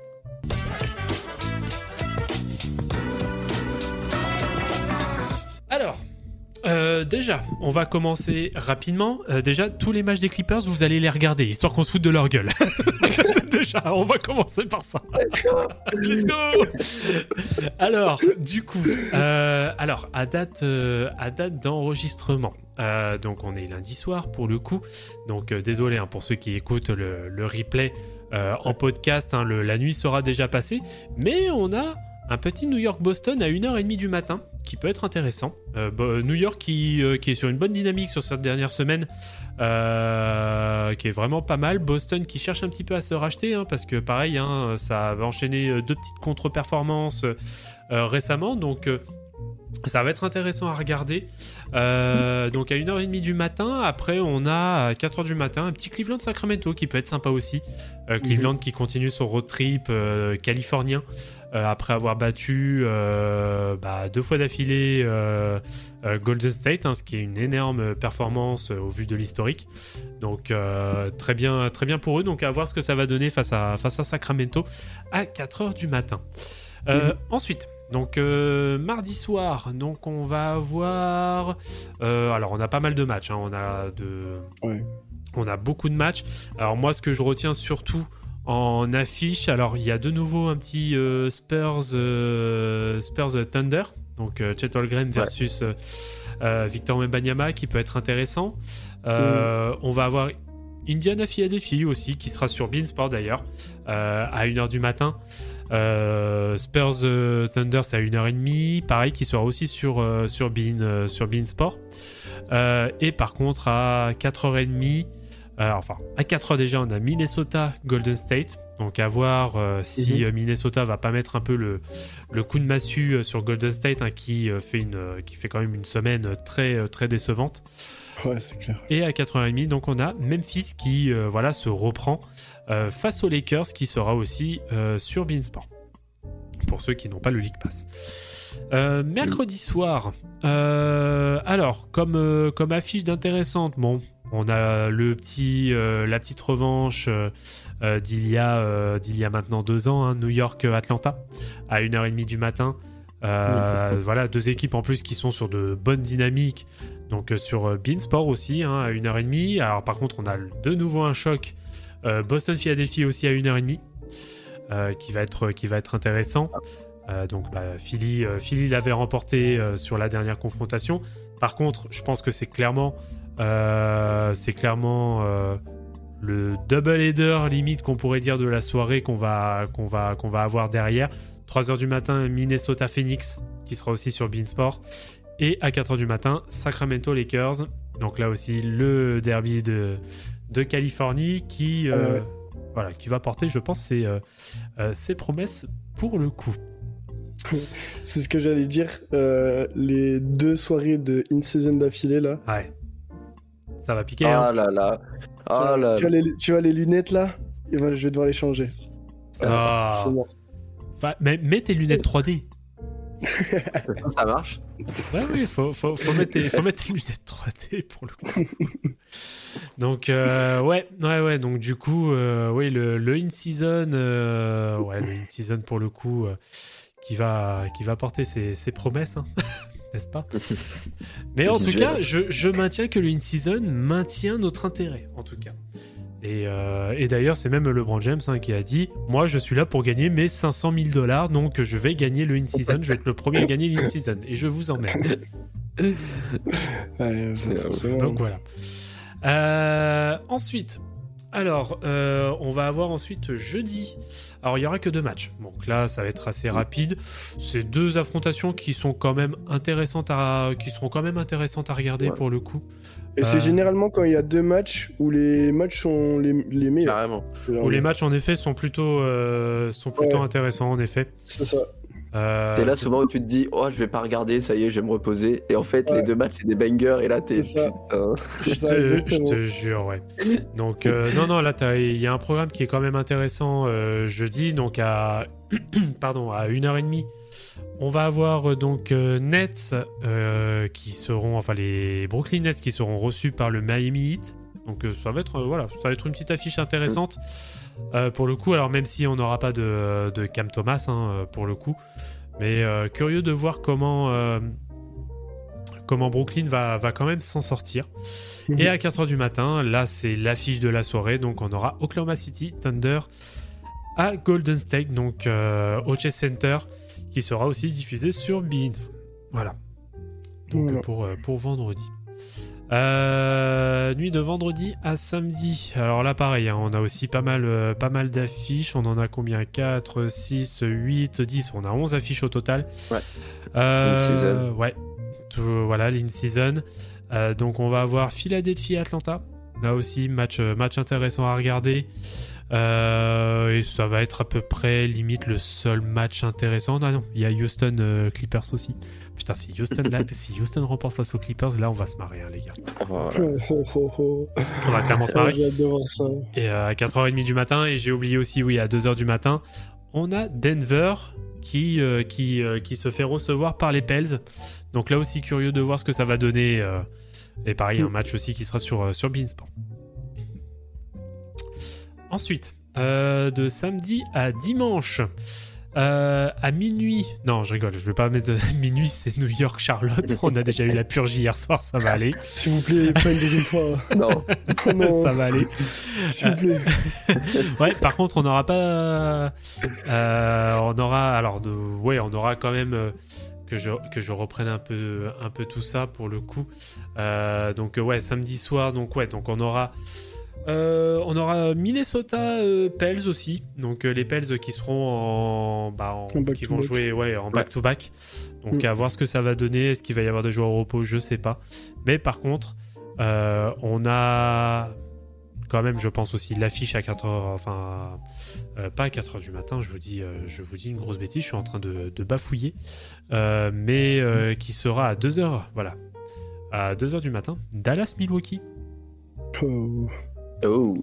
Alors, euh, déjà, on va commencer rapidement. Euh, déjà, tous les matchs des Clippers, vous allez les regarder, histoire qu'on se foute de leur gueule. déjà, on va commencer par ça. Let's go Alors, du coup, euh, alors à date, à date d'enregistrement. donc, on est lundi soir pour le coup. Donc, désolé hein, pour ceux qui écoutent le, le replay en podcast. hein, le- la nuit sera déjà passée, mais on a un petit New York-Boston à 1h30 du matin qui peut être intéressant. Euh, New York qui, euh, qui est sur une bonne dynamique sur cette dernière semaine, euh, qui est vraiment pas mal. Boston qui cherche un petit peu à se racheter, hein, parce que pareil, hein, ça va enchaîner deux petites contre-performances récemment, donc ça va être intéressant à regarder. Donc à 1h30 du matin, après on a à 4h du matin un petit Cleveland Sacramento qui peut être sympa aussi. Cleveland qui continue son road trip californien après avoir battu euh, bah, deux fois d'affilée euh, euh, Golden State, hein, ce qui est une énorme performance euh, au vu de l'historique. Donc euh, très bien, très bien pour eux. Donc à voir ce que ça va donner face à face à Sacramento à 4h du matin. Euh, Ensuite, donc euh, mardi soir, donc on va avoir. euh, alors on a pas mal de matchs. hein, on a de. On a beaucoup de matchs. Alors moi, ce que je retiens surtout en affiche, alors il y a de nouveau un petit euh, Spurs euh, Spurs Thunder, donc euh, Chet Holmgren versus euh, Victor Wembanyama qui peut être intéressant. On va avoir Indiana Philadelphie aussi qui sera sur Beansport d'ailleurs à 1h du matin. Spurs Thunder c'est à 1h30, pareil qui sera aussi sur, sur, Bean, sur Beansport. Et par contre à 4h30, euh, enfin à 4h déjà on a Minnesota Golden State. Donc à voir euh, si Mhm. euh, Minnesota va pas mettre un peu le, le coup de massue euh, sur Golden State hein, qui, fait une, qui fait quand même une semaine très, très décevante. Ouais, c'est clair. Et à 4h30, donc on a Memphis qui euh, voilà, se reprend euh, face aux Lakers qui sera aussi sur Beansport. Pour ceux qui n'ont pas le League Pass. Mercredi soir, alors comme, comme affiche d'intéressante, bon, on a le petit, euh, la petite revanche euh, euh, d'il y, a, euh, d'il y a maintenant deux ans, hein, New York-Atlanta, à 1h30 du matin. Voilà, deux équipes en plus qui sont sur de bonnes dynamiques. Donc sur Beansport aussi, hein, à 1h30. Alors par contre, on a de nouveau un choc. Boston-Philadelphie aussi à 1h30. euh, qui, va être, qui va être intéressant. Donc bah, Philly, Philly l'avait remporté sur la dernière confrontation. Par contre, je pense que c'est clairement, c'est clairement euh, le double header limite qu'on pourrait dire de la soirée qu'on va, qu'on va, qu'on va avoir derrière. 3h du matin, Minnesota Phoenix, qui sera aussi sur Beansport. Et à 4h du matin, Sacramento Lakers. Donc là aussi, le derby de, de Californie qui, euh, Ouais. voilà, qui va porter, je pense, ses, euh, euh, ses promesses pour le coup. C'est ce que j'allais dire. euh, les deux soirées de in-season d'affilée, là. Ouais. Ça va piquer, hein. Ah là là. tu, Ah vois, là tu vois les, tu vois les lunettes, là Et voilà, je vais devoir les changer. Ah. C'est mort. Enfin, mais mets tes lunettes 3D. Ça marche. Ouais, oui, faut, faut, faut, mettre tes, faut mettre tes lunettes 3D pour le coup. donc, euh, ouais, ouais, ouais. Donc, du coup, euh, oui, le, le in-season, euh, ouais, le in-season pour le coup, euh, qui, va, qui va porter ses, ses promesses, hein, n'est-ce pas Mais en tout cas, je, je maintiens que le in-season maintient notre intérêt, en tout cas. Et, euh, et d'ailleurs, c'est même LeBron James hein, qui a dit Moi, je suis là pour gagner mes 500 000 dollars, donc je vais gagner le in-season. Je vais être le premier à gagner l'in-season. Et je vous emmerde. Ouais. Donc voilà. Euh, ensuite, alors, euh, on va avoir ensuite jeudi. Alors, il y aura que deux matchs. Donc là, ça va être assez rapide. C'est deux affrontations qui sont quand même intéressantes à, qui seront quand même intéressantes à regarder Ouais. pour le coup. Et c'est Euh, généralement quand il y a deux matchs où les matchs sont les, les meilleurs. Carrément. Où les matchs en effet sont plutôt, euh, sont plutôt Ouais. intéressants en effet. C'est ça. Euh, T'es là souvent où tu te dis, oh, je vais pas regarder, ça y est, je vais me reposer. Et en fait, Ouais. les deux matchs, c'est des bangers. Et là, t'es. Ça. Je te, je te jure, ouais. Donc, euh, non, non, là, il y a un programme qui est quand même intéressant euh, jeudi, donc à, pardon, à 1h30. On va avoir euh, donc euh, Nets euh, qui seront, enfin les Brooklyn Nets qui seront reçus par le Miami Heat. Donc euh, ça va être, euh, voilà, ça va être une petite affiche intéressante euh, pour le coup. Alors même si on n'aura pas de, de Cam Thomas hein, euh, pour le coup, mais euh, curieux de voir comment euh, comment Brooklyn va, va quand même s'en sortir. Mhm. Et à 4h du matin, là c'est l'affiche de la soirée, donc on aura Oklahoma City Thunder à Golden State, donc au Chess Center, qui sera aussi diffusé sur Bein. Voilà. Donc Voilà. pour, pour vendredi. Euh, nuit de vendredi à samedi. Alors là, pareil, hein, on a aussi pas mal, euh, pas mal d'affiches. On en a combien? 4, 6, 8, 10. On a 11 affiches au total. Ouais. Euh, In-season. Ouais. Tout- voilà, l'in-season. Euh, donc on va avoir Philadelphie-Atlanta. Là aussi, match, euh, match intéressant à regarder. Euh, et ça va être à peu près limite le seul match intéressant. Ah non, il y a Houston Clippers aussi. Putain, si Houston, là- si Houston remporte face aux Clippers, là on va se marrer, hein, les gars. Voilà. Oh, oh, oh, oh. On va clairement se Ah, marrer. Ça. Et euh, à 4h30 du matin, et j'ai oublié aussi, oui, à 2h du matin, on a Denver qui, euh, qui, euh, qui se fait recevoir par les Pels. Donc là aussi, curieux de voir ce que ça va donner. euh, et pareil, un match aussi qui sera sur, euh, sur Beansport. Ensuite, euh, de samedi à dimanche. Euh, à minuit, non, je rigole, je vais pas mettre minuit, c'est New York, Charlotte. On a déjà eu la purge hier soir, ça va aller. S'il vous plaît, pas une deuxième fois. Non. Oh non, ça va aller. s'il vous plaît. Ouais, par contre, on n'aura pas. euh, on aura. Alors, de, ouais, on aura quand même. euh, que je, que je reprenne un peu, un peu tout ça pour le coup. Euh, donc, euh, ouais, samedi soir. Donc, ouais, donc on aura. Euh, on aura Minnesota euh, Pels aussi. Donc, euh, les Pels qui seront en. Bah, en- En back qui to vont back. jouer ouais, en back-to-back. Donc, Mm. à voir ce que ça va donner. Est-ce qu'il va y avoir des joueurs au repos? Je sais pas. Mais par contre, euh, on a quand même, je pense aussi l'affiche à 4h, enfin, euh, pas à 4h du matin, je vous dis, euh, je vous dis une grosse bêtise, je suis en train de, de bafouiller, euh, mais euh, qui sera à 2h, voilà, à 2h du matin, Dallas-Milwaukee. Oh. Oh.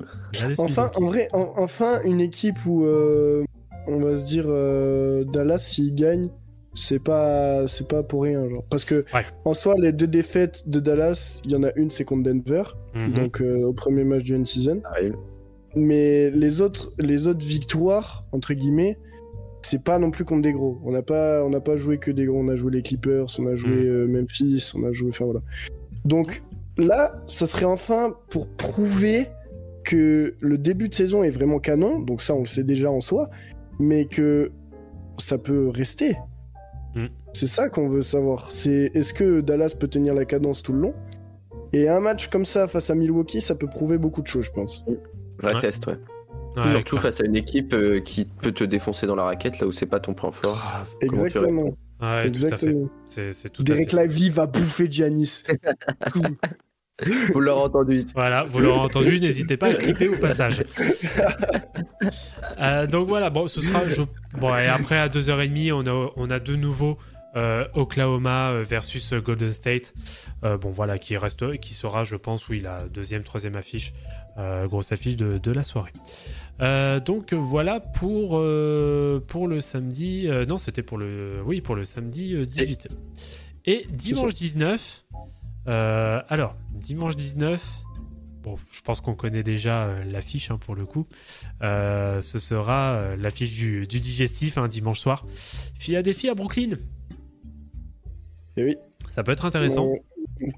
Enfin, en vrai, en- enfin une équipe où euh, on va se dire euh, Dallas s'il gagne, c'est pas c'est pas pour rien genre parce que Ouais. en soi les deux défaites de Dallas, il y en a une c'est contre Denver Mhm. donc euh, au premier match du end season, arrive. mais les autres les autres victoires entre guillemets c'est pas non plus contre des gros. On n'a pas, on n'a pas joué que des gros. On a joué les Clippers, on a joué Mm. euh, Memphis, on a joué. Enfin voilà. Donc là, ça serait enfin pour prouver que le début de saison est vraiment canon. Donc ça, on le sait déjà en soi, mais que ça peut rester. Mm. C'est ça qu'on veut savoir. C'est est-ce que Dallas peut tenir la cadence tout le long? Et un match comme ça face à Milwaukee, ça peut prouver beaucoup de choses, je pense. Vrai Ouais. test, ouais. Ouais, Surtout face à une équipe euh, qui peut te défoncer dans la raquette là où c'est pas ton point fort. Exactement. Ouais, tout à fait. Exactement. C'est c'est tout Derek à fait. ça. Lively va bouffer Giannis. Tout. Vous l'aurez entendu ici. Voilà, vous l'aurez entendu, n'hésitez pas à clipper au passage. Euh, donc voilà, bon, ce sera. je- Bon, et après, à 2h30, on a, on a de nouveau euh, Oklahoma euh, versus Golden State. Euh, bon, voilà, qui, reste, qui sera, je pense, oui, la deuxième, troisième affiche, grosse affiche de, de la soirée. Donc voilà pour, pour le samedi. non, c'était pour le. Oui, pour le samedi euh, 18. Et dimanche 19. Euh, alors, dimanche 19. Bon, je pense qu'on connaît déjà euh, l'affiche hein, pour le coup. Euh, ce sera l'affiche du, du digestif un dimanche soir. Philadelphie à Brooklyn. Et oui. Ça peut être intéressant.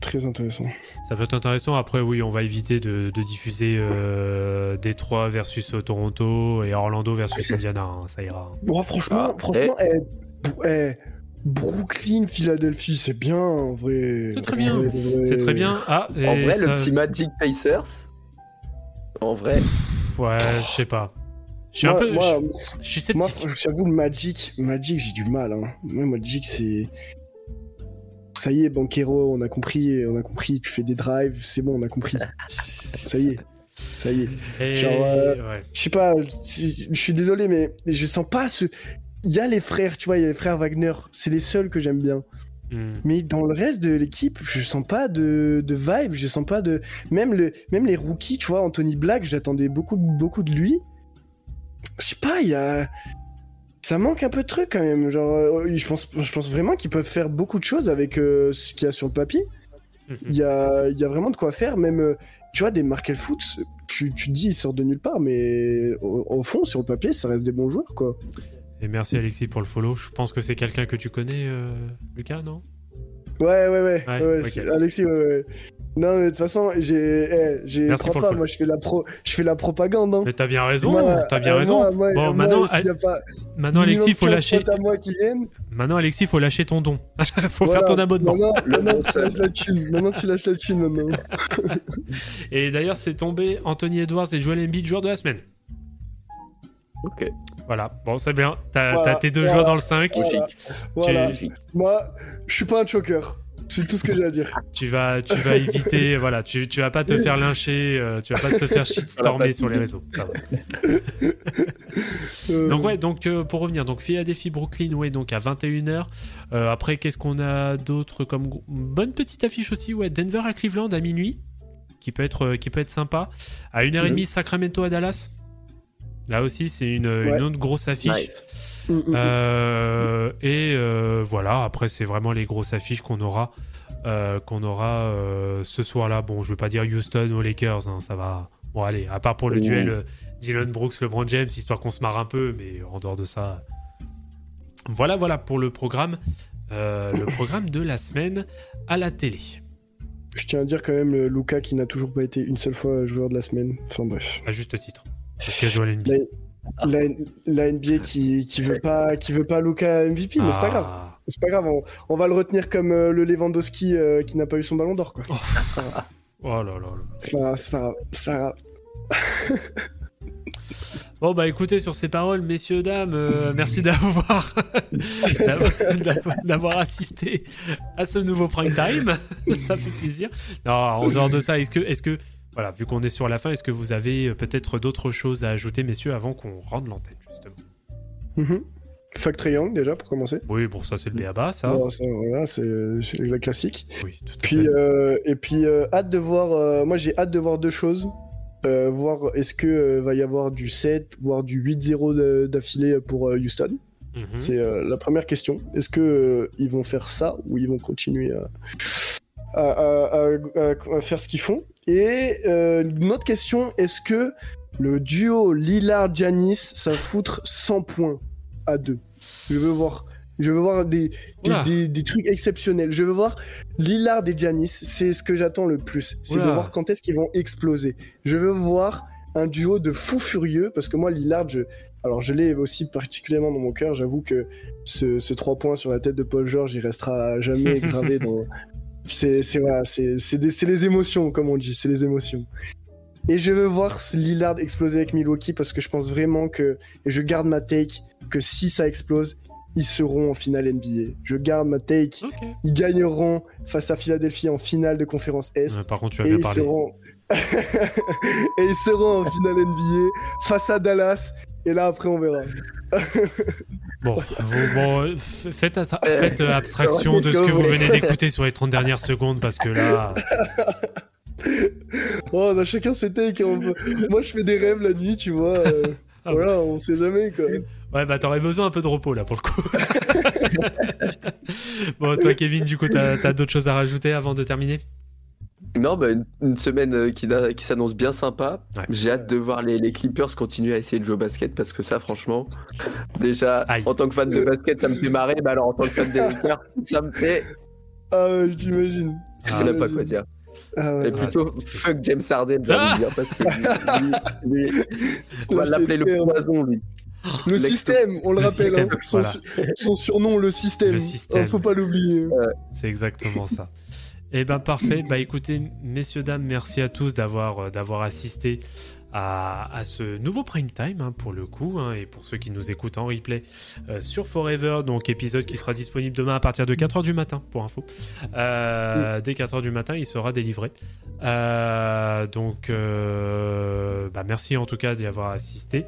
Très intéressant. Ça peut être intéressant. Après, oui, on va éviter de, de diffuser euh, Détroit versus Toronto et Orlando versus Indiana. hein, ça ira. Bon, franchement, Ah, franchement, eh, Bro- eh, Brooklyn, Philadelphie, c'est bien en vrai. C'est très bien. C'est très bien. Ah, et En vrai, ça- le petit Magic Pacers. En vrai, Ouais, je sais pas. Je suis Moi, un peu. moi, je, je suis moi, sceptique. j'avoue, le Magic, Magic, j'ai du mal. Hein. Moi, Magic, c'est. Ça y est, Banquero, on a compris, on a compris, tu fais des drives, c'est bon, on a compris. Ça y est, ça y est. Et- genre, euh, ouais. Je sais pas, je suis désolé, mais je sens pas ce. Il y a les frères, tu vois, il y a les frères Wagner, c'est les seuls que j'aime bien. Hmm. Mais dans le reste de l'équipe, je sens pas de, de vibe, je sens pas de. Même, le, même les rookies, tu vois, Anthony Black, j'attendais beaucoup, beaucoup de lui. Je sais pas, il y a. Ça manque un peu de trucs quand même. Genre, euh, je pense, je pense vraiment qu'ils peuvent faire beaucoup de choses avec euh, ce qu'il y a sur le papier. Mhm. Il y a, il y a vraiment de quoi faire. Même, euh, tu vois, des Markel Foot, tu, tu te dis ils sortent de nulle part, mais au, au fond, sur le papier, ça reste des bons joueurs, quoi. Et merci Alexis pour le follow. Je pense que c'est quelqu'un que tu connais, euh, Lucas, non? Ouais, ouais, ouais. Alexis, ouais, ouais. Non, mais de toute façon, j'ai. eh, j'ai Merci pour le pas, follow. moi, je fais la, pro... je fais la propagande. Hein. Mais t'as bien raison, Moi, t'as bien euh, raison. moi, moi, bon, maintenant, s'il y a pas maintenant Alexis, faut minimum 15 lâcher. potes à moi qui viennent. Maintenant, Alexis, faut lâcher ton don. faut voilà. faire ton abonnement. Maintenant, Le maintenant, tu lâches la thune. Maintenant, tu lâches la thune, maintenant. Et d'ailleurs, c'est tombé Anthony Edwards et Joel Embiid, joueurs de la semaine. ok. Voilà, bon, c'est bien. T'as Voilà, tes deux voilà. joueurs dans le 5. Voilà. Logique. Voilà. Logique. Moi, je suis pas un choker. C'est tout ce que j'ai à dire. Tu vas, tu vas éviter, voilà, tu, tu vas pas te faire lyncher, euh, tu vas pas te faire shitstormer sur les réseaux. ça va. Euh, Donc ouais, donc euh, pour revenir, donc Philadelphie Brooklyn, ouais, donc à 21h. Euh, après, qu'est-ce qu'on a d'autre comme bonne petite affiche aussi, ouais, Denver à Cleveland à minuit, qui peut être, euh, qui peut être sympa. À 1h30 Sacramento à Dallas. Là aussi, c'est une, autre grosse affiche. Nice. mm, mm, mm. Euh, et euh, voilà, après c'est vraiment les grosses affiches qu'on aura, euh, qu'on aura euh, ce soir-là. Bon, je veux pas dire Houston aux Lakers, hein, ça va. Bon, allez, à part pour le duel euh, Dylan Brooks, LeBron James, histoire qu'on se marre un peu, mais en dehors de ça. Voilà, voilà pour le programme, euh, le programme de la semaine à la télé. Je tiens à dire quand même Luca qui n'a toujours pas été une seule fois joueur de la semaine. Enfin bref. À juste titre. Parce qu'il a Joel Embiid. La, la NBA qui, qui veut pas qui veut pas Luca MVP, mais c'est pas grave. Ah. C'est pas grave, on, on va le retenir comme euh, le Lewandowski euh, qui n'a pas eu son ballon d'or quoi. Oh là là là. C'est pas grave, c'est pas grave, c'est pas grave. Bon bah écoutez sur ces paroles messieurs dames euh, merci d'avoir d'avoir- d'avoir- d'avoir assisté à ce nouveau prime time ça fait plaisir non en dehors de ça est-ce que est-ce que voilà vu qu'on est sur la fin est-ce que vous avez euh, peut-être d'autres choses à ajouter messieurs avant qu'on rende l'antenne justement? Mhm. Fuck Triangle déjà pour commencer. oui bon ça c'est le béaba ça Bon, ça, voilà, c'est c'est la classique. oui tout à Puis fait euh, et puis euh, hâte de voir. euh, moi j'ai hâte de voir deux choses. Voir est-ce que va y avoir du 7, voire du 8-0 de- d'affilée pour Houston? Mhm. C'est la première question. Est-ce que ils vont faire ça ou ils vont continuer à, à- à- à- à faire ce qu'ils font Et euh, une autre question, est-ce que le duo Lillard-Janis, ça foutre 100 points à deux? Je veux voir. Je veux voir des, des, Oula. des- des trucs exceptionnels. Je veux voir Lillard et Janis. C'est ce que j'attends le plus. C'est de voir quand est-ce qu'ils vont exploser. Je veux voir un duo de fous furieux parce que moi, Lillard, je, alors je l'ai aussi particulièrement dans mon cœur. J'avoue que ce, ce 3 points sur la tête de Paul George, il restera jamais gravé dans. C'est c'est voilà, c'est les émotions comme on dit, c'est les émotions. Et je veux voir Lillard exploser avec Milwaukee parce que je pense vraiment que et je garde ma take que si ça explose, ils seront en finale NBA. Je garde ma take, Ok. ils gagneront face à Philadelphie en finale de conférence Est. Ouais, par contre, tu as bien parlé. seront... et ils seront en finale NBA face à Dallas. Et là, après, on verra. Bon, vous- bon, f- faites, Euh, faites, euh, abstraction de ce que vous venez d'écouter sur les 30 dernières secondes parce que là. Oh, on a chacun ses takes. hein, on Moi, je fais des rêves la nuit, tu vois. euh, Ah voilà, on sait jamais, quoi. Ouais, bah t'aurais besoin un peu de repos là pour le coup. bon, toi, Kevin, du coup, t'as as, d'autres choses à rajouter avant de terminer? Non, bah, une, semaine euh, qui, qui s'annonce bien sympa. Ouais. J'ai hâte de voir les, les Clippers continuer à essayer de jouer au basket parce que ça, franchement, déjà, Aïe. en tant que fan de basket, ça me fait marrer. Mais alors, en tant que fan des Lakers, ça me fait. Ah, ouais, j'imagine. Je Ah, sais même pas vas-y. quoi dire. Ah, ouais. Et plutôt, fuck James Harden, j'ai Ah envie de dire, parce que lui, lui- lui, on va l'appeler le poison, lui. Le Lex système, on le, Le rappelle. système, hein, son, voilà. son surnom, le système. Le système. Oh, faut pas l'oublier. C'est exactement ça. Eh ben parfait. Bah écoutez, messieurs dames, merci à tous d'avoir euh, assisté à, ce nouveau prime time hein, pour le coup hein, et pour ceux qui nous écoutent en replay euh, sur Forever, donc épisode qui sera disponible demain à partir de 4h du matin pour info. Euh, Dès 4h du matin, il sera délivré. Donc bah, merci en tout cas d'y avoir assisté.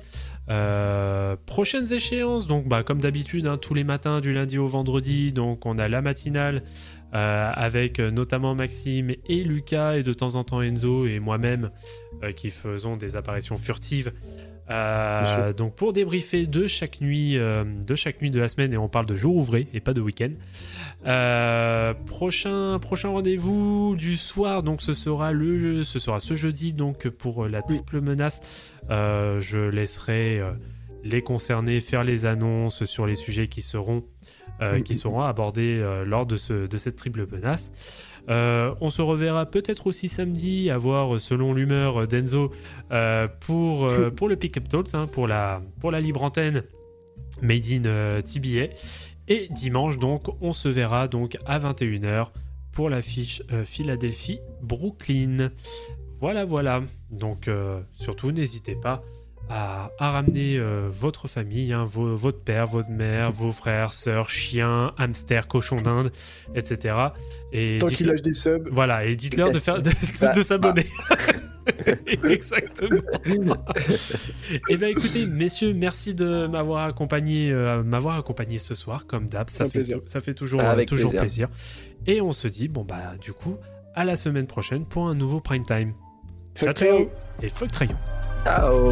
Prochaines échéances, donc bah, comme d'habitude, hein, tous les matins du lundi au vendredi, donc on a la matinale euh, avec euh, notamment Maxime et Lucas et de temps en temps Enzo et moi-même euh, qui faisons des apparitions furtives. Euh, donc pour débriefer de chaque nuit de chaque nuit de la semaine et on parle de jour ouvré et pas de week-end. Prochain prochain rendez-vous du soir donc ce sera le ce sera ce jeudi donc pour la triple menace. Je laisserai les concernés faire les annonces sur les sujets qui seront euh, qui seront abordés euh, lors de, ce, de cette triple menace. Euh, on se reverra peut-être aussi samedi, à voir euh, selon l'humeur d'Enzo, pour, pour le Pick-up Talk, hein, pour, la, pour la libre antenne Made in TBA. Et dimanche, donc, on se verra donc à 21h pour la fiche euh, Philadelphie-Brooklyn. Voilà, voilà. Donc, surtout, n'hésitez pas à, à ramener euh, votre famille, hein, vos- votre père, votre mère, vos frères, sœurs, chiens, hamsters, cochons d'Inde, etc. Et Tant qu'il lâche des subs. voilà, et dites-leur de faire de, Bah, de s'abonner. Exactement. et bien écoutez, messieurs, merci de m'avoir accompagné, euh, m'avoir accompagné ce soir, comme d'hab. Ça fait, plaisir. ça fait toujours, Avec toujours plaisir. plaisir. Et on se dit, bon bah du coup, à la semaine prochaine pour un nouveau prime time. Ciao Ciao, ciao. ciao et fuck Trayon. Ciao